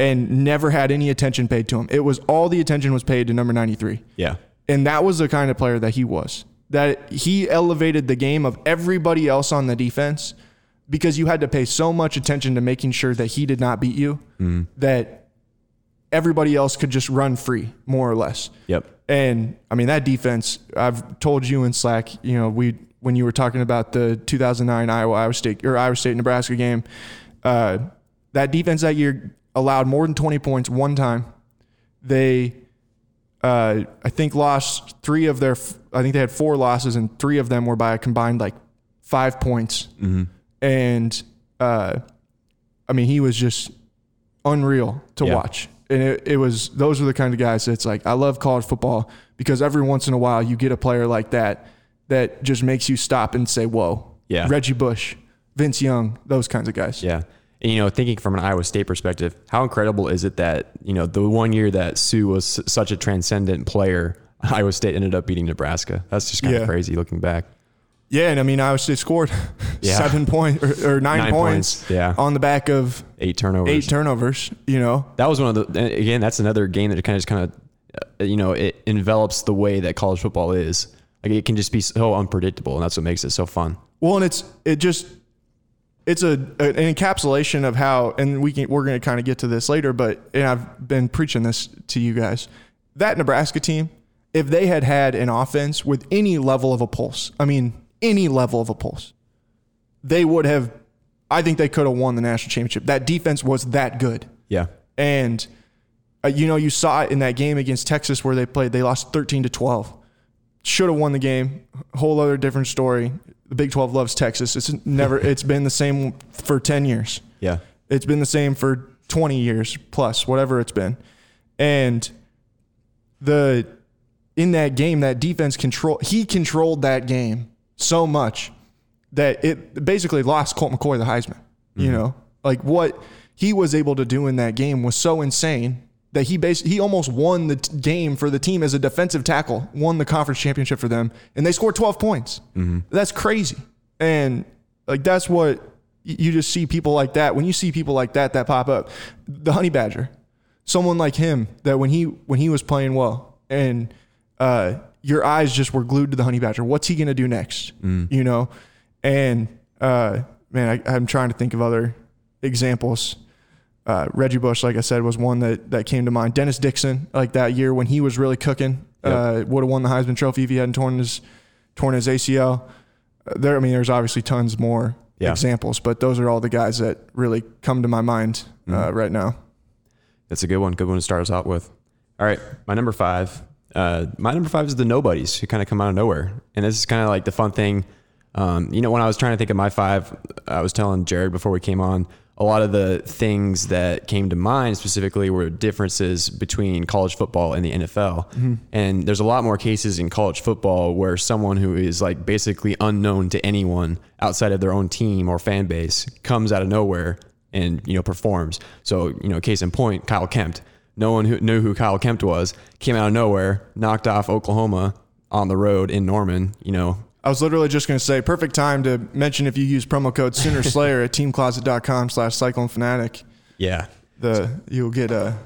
and never had any attention paid to him. It was all the attention was paid to number 93. Yeah. And that was the kind of player that he was. That he elevated the game of everybody else on the defense because you had to pay so much attention to making sure that he did not beat you that everybody else could just run free, more or less. Yep. And I mean that defense. I've told you in Slack. You know, we when you were talking about the 2009 Iowa Iowa State or Iowa State Nebraska game, uh, that defense that year allowed more than 20 points one time. They, uh, I think, lost three of their. I think they had four losses, and three of them were by a combined like five points. And uh, I mean, he was just unreal to Yeah. watch. And it, it was those are the kind of guys that's like I love college football because every once in a while you get a player like that that just makes you stop and say, "Whoa!" Yeah. Reggie Bush, Vince Young, those kinds of guys. Yeah. You know, thinking from an Iowa State perspective, how incredible is it that, you know, the one year that Suh was such a transcendent player, Iowa State ended up beating Nebraska? That's just kind Yeah. of crazy looking back. Yeah, and I mean Iowa State scored Yeah. seven points or, or nine, Nine points, points, yeah. on the back of Eight turnovers. eight turnovers. You know, that was one of the, again, that's another game that kind of just kind of, uh, you know, it envelops the way that college football is. Like it can just be so unpredictable, and that's what makes it so fun. Well, and it's it just it's a an encapsulation of how, and we can we're going to kind of get to this later, but and I've been preaching this to you guys. That Nebraska team, if they had had an offense with any level of a pulse, I mean any level of a pulse, they would have. I think they could have won the national championship. That defense was that good. Yeah. And uh, you know, you saw it in that game against Texas where they played. They lost thirteen to twelve. Should have won the game. Whole other different story. The Big Twelve loves Texas. It's never. it's been the same for ten years. Yeah. It's been the same for twenty years plus, whatever it's been. And the in that game, that defense control. He controlled that game so much that it basically lost Colt McCoy the Heisman. You mm-hmm. know, like what he was able to do in that game was so insane that he bas- he almost won the t- game for the team as a defensive tackle, won the conference championship for them, and they scored 12 points. That's crazy. And like that's what you just see people like that. When you see people like that that pop up, the Honey Badger, someone like him that when he when he was playing well and uh, your eyes just were glued to the Honey Badger. What's he gonna do next? You know, and uh, man, I, I'm trying to think of other examples. Uh, Reggie Bush, like I said, was one that that came to mind. Dennis Dixon, like that year when he was really cooking, uh, would have won the Heisman Trophy if he hadn't torn his torn his ACL. Uh, there, I mean, there's obviously tons more Yeah. examples, but those are all the guys that really come to my mind uh, right now. That's a good one. Good one to start us out with. All right, my number five. Uh, my number five is the nobodies who kind of come out of nowhere, and this is kind of like the fun thing. Um, you know, when I was trying to think of my five, I was telling Jared before we came on. A lot of the things that came to mind specifically were differences between college football and the NFL. Mm-hmm. And there's a lot more cases in college football where someone who is like basically unknown to anyone outside of their own team or fan base comes out of nowhere and you know performs. So you know, case in point, Kyle Kempt. No one who knew who Kyle Kempt was came out of nowhere, knocked off Oklahoma on the road in Norman. You know, I was literally just going to say, perfect time to mention if you use promo code Sooner Slayer at teamcloset.com slash Cyclone Fanatic, yeah, the you'll get a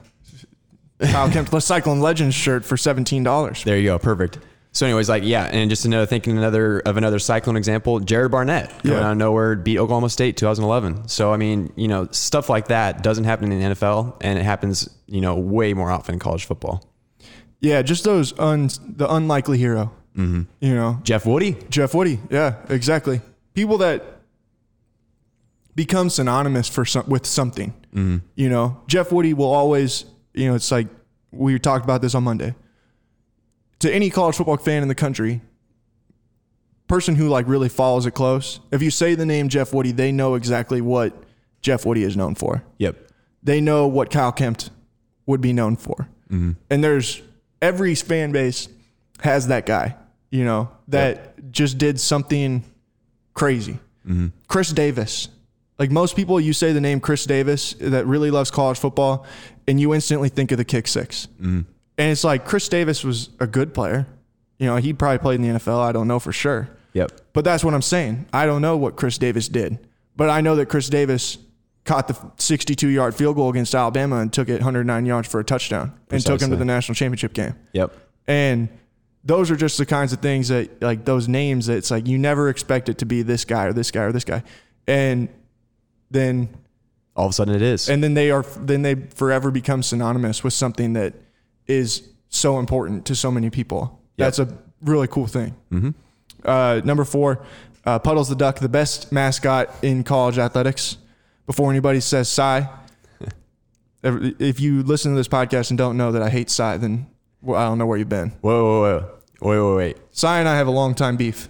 Kyle Kempt Cyclone Legends shirt for seventeen dollars. there you go, perfect. So, anyways, like yeah, and just another thinking another of another Cyclone example, Jared Barnett coming Yeah. out of nowhere beat Oklahoma State 2011. So I mean, you know, stuff like that doesn't happen in the NFL, and it happens you know way more often in college football. Yeah, just those un the unlikely hero. Mm-hmm. You know, Jeff Woody, Jeff Woody. Yeah, exactly. People that become synonymous for some, with something. You know, Jeff Woody will always. You know, it's like we talked about this on Monday. To any college football fan in the country, person who like really follows it close, if you say the name Jeff Woody, they know exactly what Jeff Woody is known for. yep, They know what Kyle Kempt would be known for. And there's every fan base has that guy, you know, that just did something crazy. Mm-hmm. Chris Davis. Like most people, you say the name Chris Davis that really loves college football, and you instantly think of the kick 6 mm-hmm. And it's like Chris Davis was a good player. You know, he probably played in the NFL. I don't know for sure. yep, But that's what I'm saying. I don't know what Chris Davis did, but I know that Chris Davis caught the 62 yard field goal against Alabama and took it 109 yards for a touchdown and took him to the national championship game. yep, And those are just the kinds of things that, like those names, that it's like you never expect it to be this guy or this guy or this guy. And then, all of a sudden it is. and then they are, then they forever become synonymous with something that is so important to so many people. Yep. That's a really cool thing. Uh, number four, uh, Puddles the Duck, the best mascot in college athletics. Before anybody says Cy, if you listen to this podcast and don't know that I hate Cy, then well, I don't know where you've been. whoa, whoa, whoa, wait, wait, wait. Cy and I have a long time beef,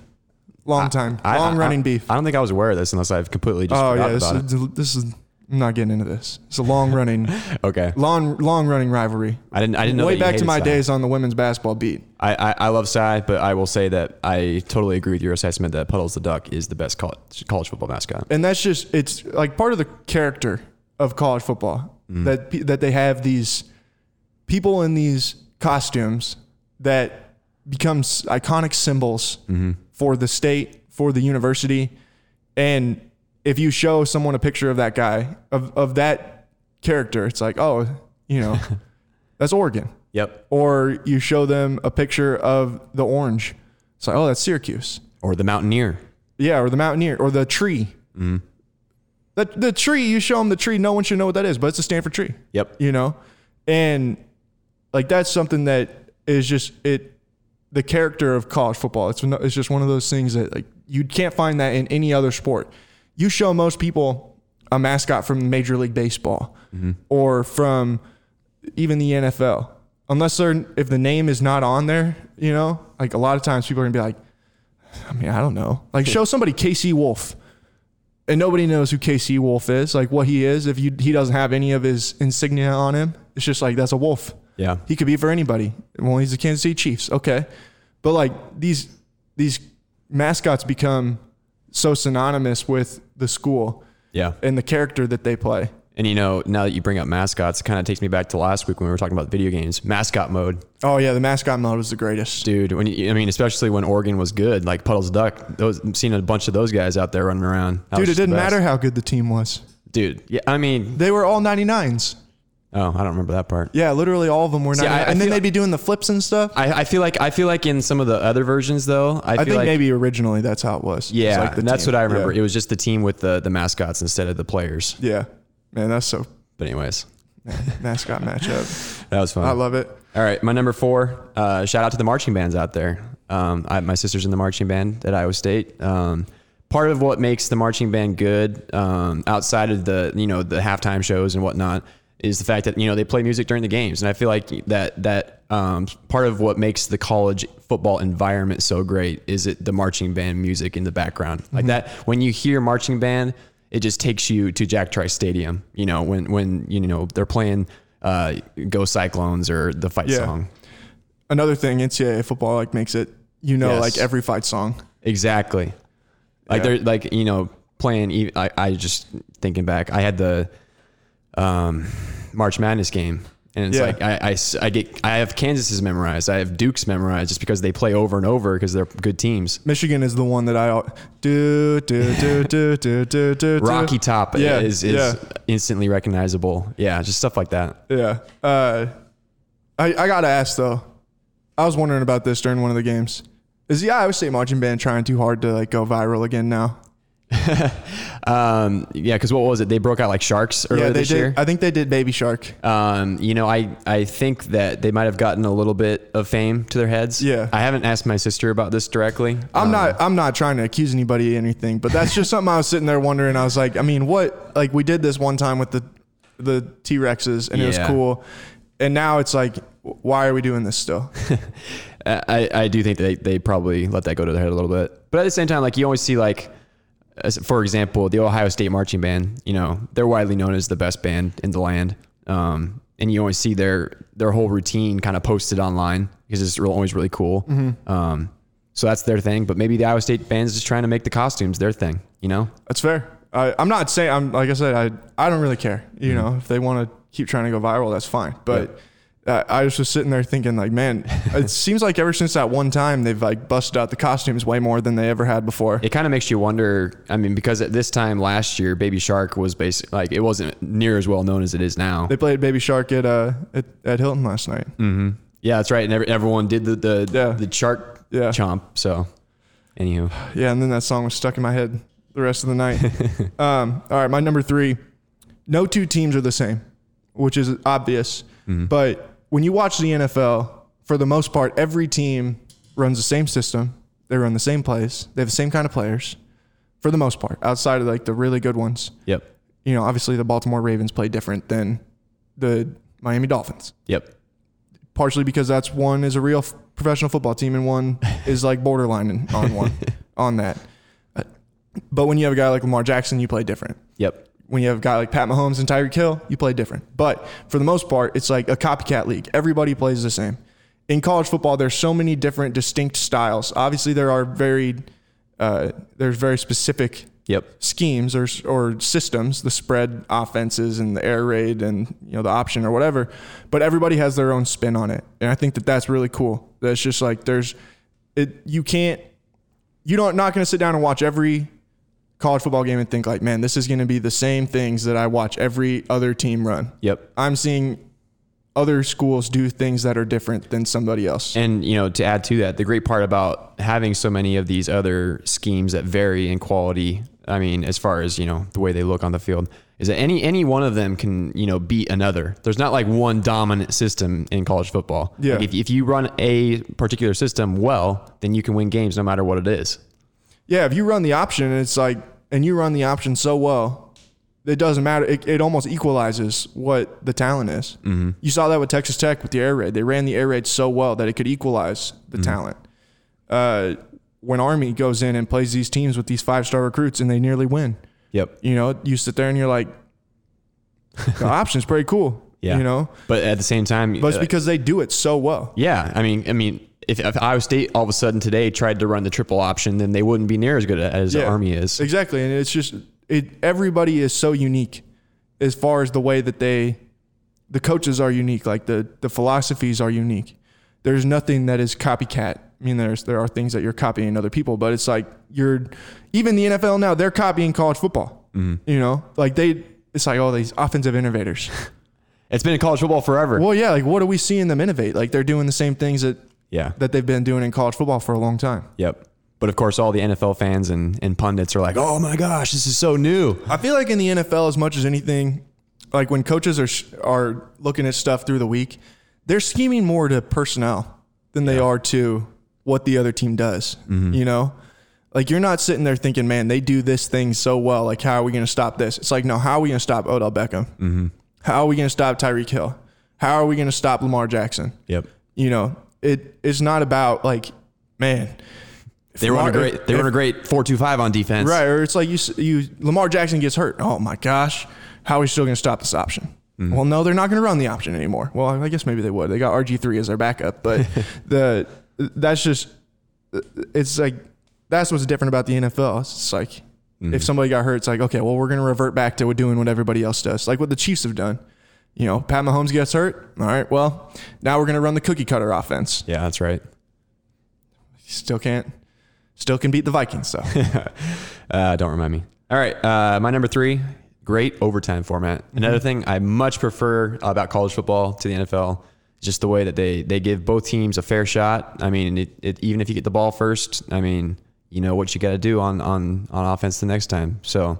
long time, I- long I- running beef. I don't think I was aware of this unless I've completely just oh forgot yeah, this about is, this is. I'm not getting into this. It's a long running, it. Okay, long long running rivalry. I didn't. I didn't know. Way that you back to hated my days on the women's basketball beat. I, I, I love Cy, but I will say that I totally agree with your assessment that Puddles the Duck is the best college, college football mascot. and that's just it's like part of the character of college football mm. that pe- that they have these people in these costumes that becomes iconic symbols mm-hmm. for the state for the university and if you show someone a picture of that guy of of that character it's like oh you know that's Oregon Yep. or you show them a picture of the orange it's like oh that's Syracuse Or the Mountaineer. yeah, or the mountaineer, or the tree. Mm-hmm. The, the tree, you show them the tree, no one should know what that is, but it's a Stanford tree, Yep. you know? And like that's something that is just it the character of college football. It's it's just one of those things that like you can't find that in any other sport. You show most people a mascot from Major League Baseball mm-hmm. or from even the NFL. Unless they're if the name is not on there, you know, like a lot of times people are gonna be like, I mean, I don't know. Like show somebody KC Wolf. And nobody knows who KC Wolf is, like what he is. If you he doesn't have any of his insignia on him, it's just like that's a wolf. Yeah. He could be for anybody. Well, he's the Kansas City Chiefs. Okay. But like these these mascots become so synonymous with the school Yeah. and the character that they play. And you know, now that you bring up mascots, it kind of takes me back to last week when we were talking about video games. Mascot mode, Oh yeah, the mascot mode was the greatest. dude. When you, I mean, especially when Oregon was good, like Puddles Duck. Those seen a bunch of those guys out there running around. That Dude, it didn't matter how good the team was. dude. Yeah, I mean, They were all 99s. Oh, I don't remember that part. Yeah, literally all of them were 99. I- I and then feel- they'd be doing the flips and stuff. I, I feel like I feel like in some of the other versions though, I, I feel think like maybe originally that's how it was. It was yeah, like the and that's team. what I remember. Yeah. It was just the team with the the mascots instead of the players. yeah. Man, that's so But anyways, mascot matchup. that was fun. I love it. All right, my number four. Uh, shout out to the marching bands out there. Um, I, my sister's in the marching band at Iowa State. Um, part of what makes the marching band good, um, outside of the you know the halftime shows and whatnot, is the fact that you know they play music during the games, and I feel like that that um, part of what makes the college football environment so great is it the marching band music in the background, like that. When you hear marching band, it just takes you to Jack Trice Stadium. You know when when you know they're playing uh, "Go Cyclones" or the fight Yeah. song. Another thing, NCAA football like makes it, you know, Yes. like every fight song. Exactly. Like Yeah. they're like you know playing. e- I, I just thinking back. I had the um, March Madness game, and it's Yeah. like I, I I get I have Kansas's memorized. I have Duke's memorized just because they play over and over because they're good teams. Michigan is the one that I do do do do do do do. Rocky Top Yeah, is is yeah. instantly recognizable. Yeah, just stuff like that. Yeah. Uh, I I gotta ask though. I was wondering about this during one of the games. Is the Iowa State marching band trying too hard to like go viral again now? Um, yeah, because what was it? They broke out like sharks earlier yeah, they this did. year. I think they did Baby Shark. Um, you know, I, I think that they might have gotten a little bit of fame to their heads. Yeah. I haven't asked my sister about this directly. I'm Um, not. I'm not trying to accuse anybody of anything, but that's just something I was sitting there wondering. I was like, I mean, what? Like we did this one time with the the T Rexes, and it was cool, and now it's like, why are we doing this still? I, I do think they, they probably let that go to their head a little bit. But at the same time, like you always see like, for example, the Ohio State marching band, you know, they're widely known as the best band in the land. Um, and you always see their, their whole routine kind of posted online because it's real, always really cool. Um, so that's their thing, but maybe the Iowa State band's just trying to make the costumes their thing, you know? That's fair. I'm not saying. I'm like I said. I I don't really care. You Mm-hmm. know, if they want to keep trying to go viral, that's fine. But uh, I was just sitting there thinking, like, man, it seems like ever since that one time, they've like busted out the costumes way more than they ever had before. It kind of makes you wonder. I mean, because at this time last year, Baby Shark was basically like it wasn't near as well known as it is now. They played Baby Shark at uh at, at Hilton last night. Yeah, that's right. And every, everyone did the the, Yeah. the shark Yeah. chomp. So, anywho, Yeah, and then that song was stuck in my head the rest of the night. um, all right, my number three. No two teams are the same, which is obvious. But when you watch the NFL, for the most part, every team runs the same system. They run the same plays. They have the same kind of players, for the most part, outside of like the really good ones. yep, You know, obviously the Baltimore Ravens play different than the Miami Dolphins yep, partially because that's one is a real f- professional football team and one is like borderline on one on that. But when you have a guy like Lamar Jackson, you play different. yep, When you have a guy like Pat Mahomes and Tyreek Hill, you play different. But for the most part, it's like a copycat league. Everybody plays the same. In college football, there's so many different distinct styles. Obviously, there are varied, uh, there's very specific yep, schemes or or systems, the spread offenses and the air raid and you know the option or whatever. But everybody has their own spin on it, and I think that that's really cool. That's just like there's it. You can't. You don't not going to sit down and watch every college football game and think like, man, this is going to be the same things that I watch every other team run. yep. I'm seeing other schools do things that are different than somebody else. And you know, to add to that, the great part about having so many of these other schemes that vary in quality, I mean, as far as you know, the way they look on the field, is that any any one of them can you know beat another. There's not like one dominant system in college football. Yeah. Like if if you run a particular system well, then you can win games no matter what it is. Yeah, if you run the option, it's like, and you run the option so well, it doesn't matter. It, it almost equalizes what the talent is. Mm-hmm. You saw that with Texas Tech with the air raid. They ran the air raid so well that it could equalize the talent. Uh, when Army goes in and plays these teams with these five star recruits and they nearly win, Yep. you know, you sit there and you're like, the option's pretty cool. Yeah. You know, But at the same time, but it's uh, because they do it so well. yeah, I mean, I mean, if, if Iowa State all of a sudden today tried to run the triple option, then they wouldn't be near as good as the Yeah. Army is. Exactly, and it's just it. Everybody is so unique. as far as the way that they the coaches are unique, like the the philosophies are unique. There's nothing that is copycat. I mean, there's there are things that you're copying other people, but it's like you're even the NFL now they're copying college football. Mm-hmm. You know, like they it's like all these offensive innovators. It's been in college football forever. well, yeah, like what are we seeing them innovate? Like they're doing the same things that Yeah. that they've been doing in college football for a long time. Yep. But of course, all the NFL fans and, and pundits are like, "Oh my gosh, this is so new." I feel like in the NFL, as much as anything, like when coaches are are looking at stuff through the week, they're scheming more to personnel than they are to what the other team does. Mm-hmm. You know, like you're not sitting there thinking, "Man, they do this thing so well. Like, how are we going to stop this?" It's like, no, how are we going to stop Odell Beckham? Mm-hmm. How are we going to stop Tyreek Hill? How are we going to stop Lamar Jackson? Yep. You know, it it's not about like, man. They were on a great. They were on a great four two five on defense. Right, or it's like you you Lamar Jackson gets hurt. Oh my gosh, how are we still going to stop this option? Mm-hmm. Well, no, they're not going to run the option anymore. Well, I guess maybe they would. They got RG three as their backup, but the that's just it's like that's what's different about the NFL. It's like if mm-hmm. somebody got hurt, it's like okay, well, we're going to revert back to doing what everybody else does, like what the Chiefs have done. You know, Pat Mahomes gets hurt. All right, well, now we're going to run the cookie cutter offense. Yeah, that's right. Still can't, still can beat the Vikings though. Uh, don't remind me. All right, uh, my number three, great overtime format. Another thing I much prefer about college football to the NFL, just the way that they they give both teams a fair shot. I mean, it, it, even if you get the ball first, I mean, you know what you got to do on on on offense the next time. So,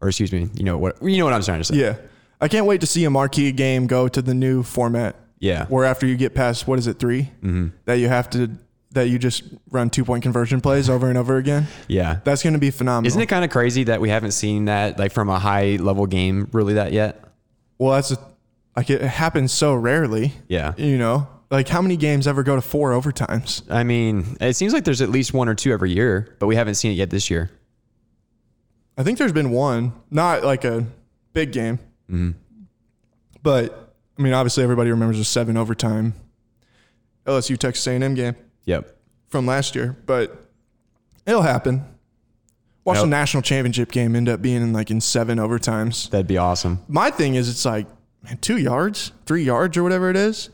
or excuse me, you know what you know what I'm trying to say. Yeah. I can't wait to see a marquee game go to the new format. Yeah. Where after you get past what is it 3 mm-hmm. that you have to that you just run two point conversion plays over and over again. Yeah. That's going to be phenomenal. Isn't it kind of crazy that we haven't seen that like from a high level game really that yet? Well, that's a, like it happens so rarely. Yeah. You know, like how many games ever go to four overtimes? I mean, it seems like there's at least one or two every year, but we haven't seen it yet this year. I think there's been one, not like a big game, Mm-hmm. but I mean, obviously everybody remembers the seven overtime LSU Texas A&M game. Yep. from last year, but it'll happen. Watch the national championship game end up being in like in seven overtimes. That'd be awesome. My thing is, it's like man, two yards, three yards, or whatever it is.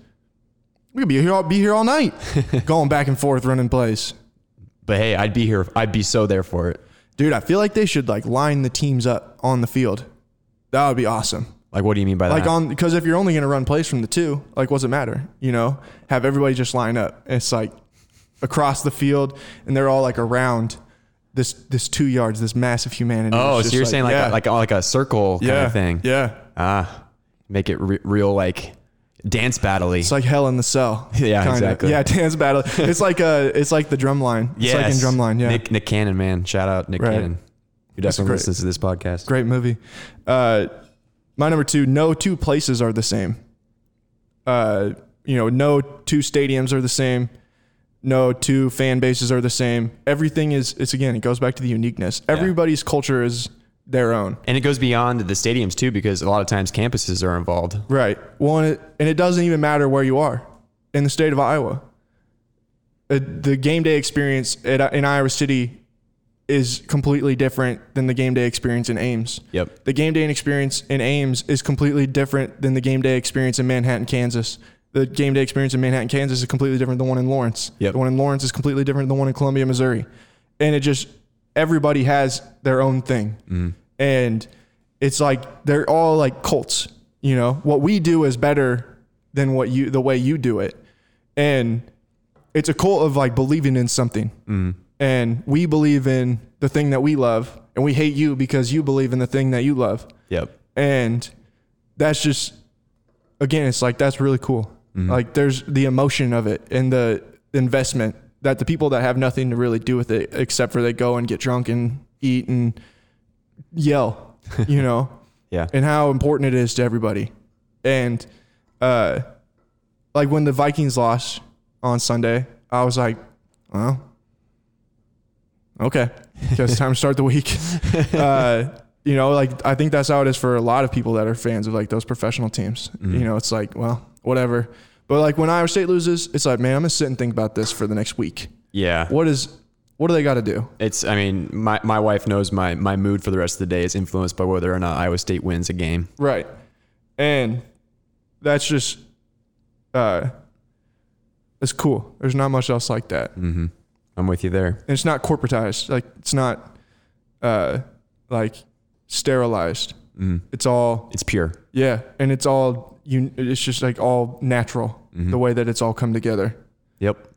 We could be here all be here all night, going back and forth, running plays. But hey, I'd be here. I'd be so there for it. Dude, I feel like they should like line the teams up on the field. That would be awesome. Like, what do you mean by Like that? Like on because if you're only gonna run plays from the two, like what's it matter? You know, have everybody just line up. It's like across the field, and they're all like around this this two yards, this massive humanity. oh, so you're just saying like yeah, a, like a, like a circle kind yeah, of thing? Yeah, Ah, make it re- real like dance battley. it's like hell in the cell. Yeah, kinda. exactly. Yeah, dance battle. It's like uh it's like the drum line. It's like in drum line. Yeah, Nick Nick Cannon, man. Shout out Nick Right. Cannon. Who definitely great. listens to this podcast. great movie. Uh, my number two. No two places are the same. Uh, you know, no two stadiums are the same. No two fan bases are the same. Everything is. It's again. It goes back to the uniqueness. Everybody's culture is their own. And it goes beyond the stadiums too, because a lot of times campuses are involved. Right. Well, and it, and it doesn't even matter where you are in the state of Iowa. Uh, the game day experience at, in Iowa City is completely different than the game day experience in Ames. Yep. The game day experience in Ames is completely different than the game day experience in Manhattan, Kansas. The game day experience in Manhattan, Kansas is completely different than the one in Lawrence. Yep. The one in Lawrence is completely different than the one in Columbia, Missouri. And it just, everybody has their own thing. Mm-hmm. And it's like, they're all like cults. You know, what we do is better than what you, the way you do it. And it's a cult of like believing in something. Mm-hmm. And we believe in the thing that we love. And we hate you because you believe in the thing that you love. Yep. And that's just, again, it's like, that's really cool. Like, there's the emotion of it and the investment that the people that have nothing to really do with it except for they go and get drunk and eat and yell, you know, Yeah. and how important it is to everybody. And, uh, like when the Vikings lost on Sunday, I was like, well, okay, because it's time to start the week. uh, you know, like I think that's how it is for a lot of people that are fans of like those professional teams. You know, it's like, well, whatever. But like when Iowa State loses, it's like, man, I'm gonna sit and think about this for the next week. Yeah. What is What do they got to do? It's. I mean, my, my wife knows my my mood for the rest of the day is influenced by whether or not Iowa State wins a game. Right. And that's just uh it's cool. There's not much else like that. Mm-hmm. I'm with you there. And it's not corporatized. Like it's not uh like sterilized. Mm. It's all It's pure. yeah, and it's all you it's just like all natural Mm-hmm. the way that it's all come together. Yep.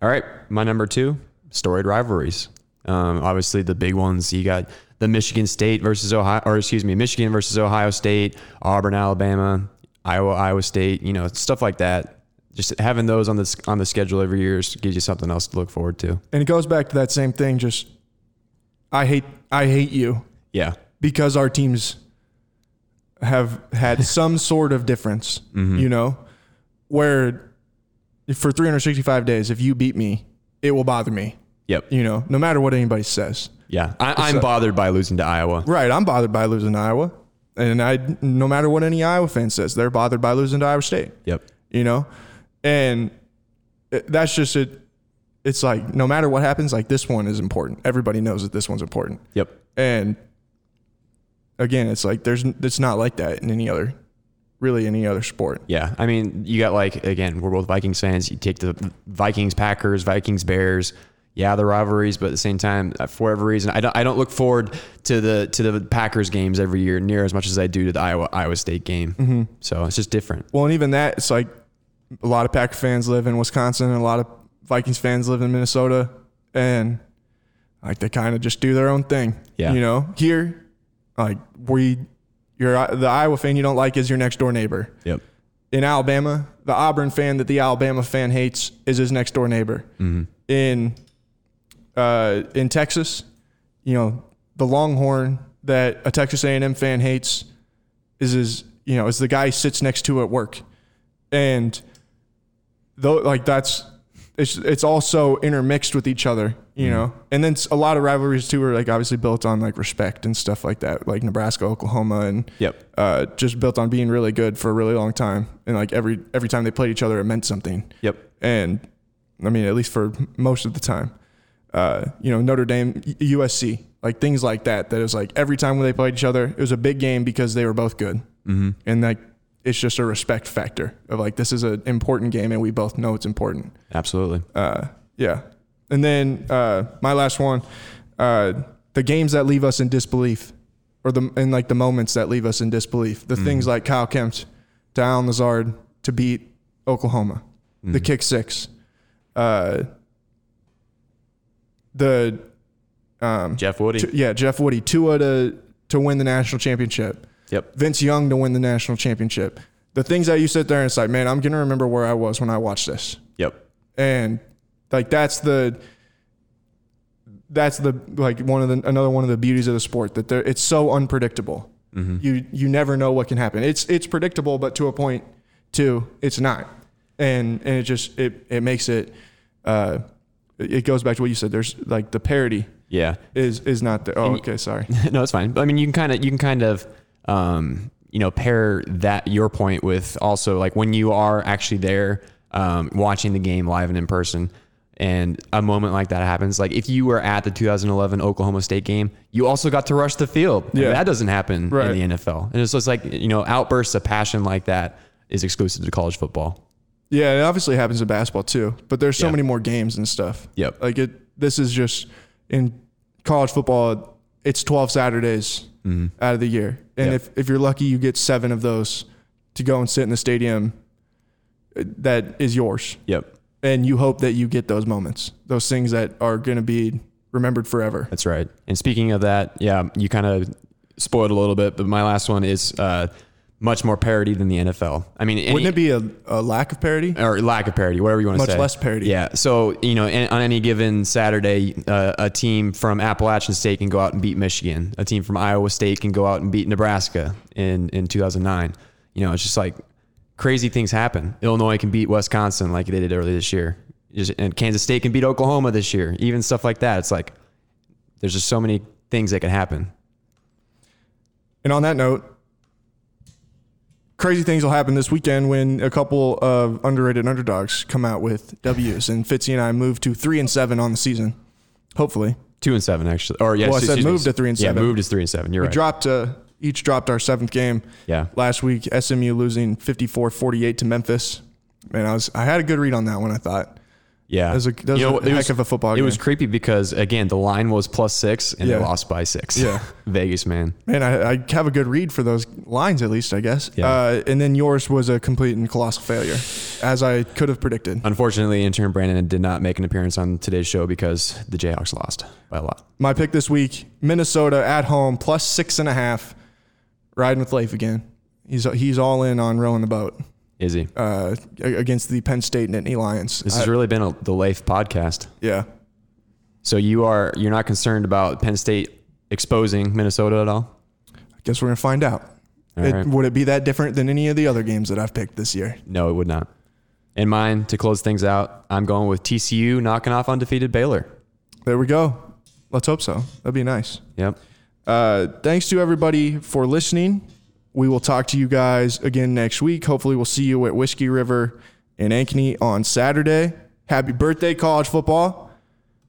All right, my number two, storied rivalries. Um, obviously, the big ones. You got the Michigan State versus Ohio, or excuse me, Michigan versus Ohio State, Auburn, Alabama, Iowa, Iowa State. You know, stuff like that. Just having those on the on the schedule every year gives you something else to look forward to. And it goes back to that same thing just I hate I hate you Yeah. because our teams have had some sort of difference, mm-hmm. you know, where for 365 days, if you beat me, it will bother me, Yep. you know, no matter what anybody says. Yeah. I, I'm bothered by losing to Iowa. Right. I'm bothered by losing to Iowa. And I, no matter what any Iowa fan says, they're bothered by losing to Iowa State, Yep. you know, and that's just it. It's like, no matter what happens, like this one is important. Everybody knows that this one's important. Yep. And again, it's like there's it's not like that in any other really any other sport. Yeah, I mean, you got like again, we're both Vikings fans. You take the Vikings, Packers, Vikings, Bears. Yeah, the rivalries, but at the same time, uh, for whatever reason, I don't. I don't look forward to the to the Packers games every year near as much as I do to the Iowa Iowa State game. Mm-hmm. So it's just different. Well, and even that, it's like a lot of Packer fans live in Wisconsin, and a lot of Vikings fans live in Minnesota, and like they kind of just do their own thing. Yeah. you know, here, like we, you're the Iowa fan you don't like is your next door neighbor. Yep. in Alabama, the Auburn fan that the Alabama fan hates is his next door neighbor. In uh, in Texas, you know, the Longhorn that a Texas A&M fan hates is his, you know, is the guy he sits next to at work, and though like that's it's it's also intermixed with each other, you know. And then a lot of rivalries too are like obviously built on like respect and stuff like that, like Nebraska, Oklahoma, and Yep. uh, just built on being really good for a really long time. And like every every time they played each other, it meant something. Yep. And I mean, at least for most of the time, uh, you know, Notre Dame, USC, like things like that. That is like every time when they played each other, it was a big game because they were both good. Mm-hmm. And like it's just a respect factor of like this is an important game, and we both know it's important. Absolutely. Uh, yeah. And then uh, my last one, uh, the games that leave us in disbelief, or the and like the moments that leave us in disbelief. The things like Kyle Kempt to Allen Lazard to beat Oklahoma, the kick six, uh, the um, Jeff Woody. yeah Jeff Woody Tua to to win the national championship, Yep. Vince Young to win the national championship. The things that you sit there and it's like, man, I'm gonna remember where I was when I watched this Yep. and like that's the that's the like one of the another one of the beauties of the sport that there it's so unpredictable. You you never know what can happen. It's it's predictable, but to a point too, it's not, and and it just it it makes it. Uh, it goes back to what you said. There's like the parody Yeah. is is not there. Oh, okay, sorry. no, it's fine. But I mean, you can kind of you can kind of um, you know pair that your point with also like when you are actually there um, watching the game live and in person, and a moment like that happens. Like if you were at the 2011 Oklahoma State game, you also got to rush the field. And Yeah. that doesn't happen Right. in the NFL. And it's just like you know outbursts of passion like that is exclusive to college football. Yeah, it obviously happens in basketball too, but there's so Yeah. many more games and stuff. Yep. Like it this is just in college football, it's 12 Saturdays out of the year. And Yep. if if you're lucky you get 7 of those to go and sit in the stadium uh, that is yours. Yep. And you hope that you get those moments. Those things that are going to be remembered forever. That's right. And speaking of that, yeah, you kind of spoiled a little bit, but my last one is uh, much more parity than the NFL. I mean, any, Wouldn't it be a, a lack of parity? or lack of parity, whatever you want to say? Much less parity. Yeah. So you know, on any given Saturday, uh, a team from Appalachian State can go out and beat Michigan. A team from Iowa State can go out and beat Nebraska in in 2009. You know, it's just like crazy things happen. Illinois can beat Wisconsin like they did earlier this year, Just- and Kansas State can beat Oklahoma this year. Even stuff like that. It's like there's just so many things that can happen. And on that note, crazy things will happen this weekend when a couple of underrated underdogs come out with W's, and Fitzy and I move to three and seven on the season. Hopefully, Two and seven actually. Or yeah, Well, I said moved to three and seven. Yeah, moved is three and seven. You're we right. dropped. Uh, each dropped our seventh game yeah. last week. SMU losing 54-48 to Memphis. Man, I was I had a good read on that one. I thought Yeah. that was a, that was You know, a it heck was- of a football It game. was creepy because again the line was plus six and Yeah. they lost by six. Yeah. Vegas man. Man, I, I have a good read for those lines at least, I guess. Yeah. Uh, and then yours was a complete and colossal failure, as I could have predicted. Unfortunately, intern Brandon did not make an appearance on today's show because the Jayhawks lost by a lot. My pick this week: Minnesota at home plus six and a half. Riding with Leif again. He's he's all in on rowing the boat Is he? uh, against the Penn State Nittany Lions. This I- has really been a, the Leif podcast. yeah. So you are you're not concerned about Penn State exposing Minnesota at all? I guess we're gonna find out. It- right. Would it be that different than any of the other games that I've picked this year? No, it would not. In mine to close things out, I'm going with TCU knocking off undefeated Baylor. There we go. Let's hope so. That'd be nice. Yep. Uh, thanks to everybody for listening. We will talk to you guys again next week. Hopefully, we'll see you at Whiskey River in Ankeny on Saturday. Happy birthday, college football.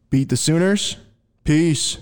Beat the Sooners. Peace.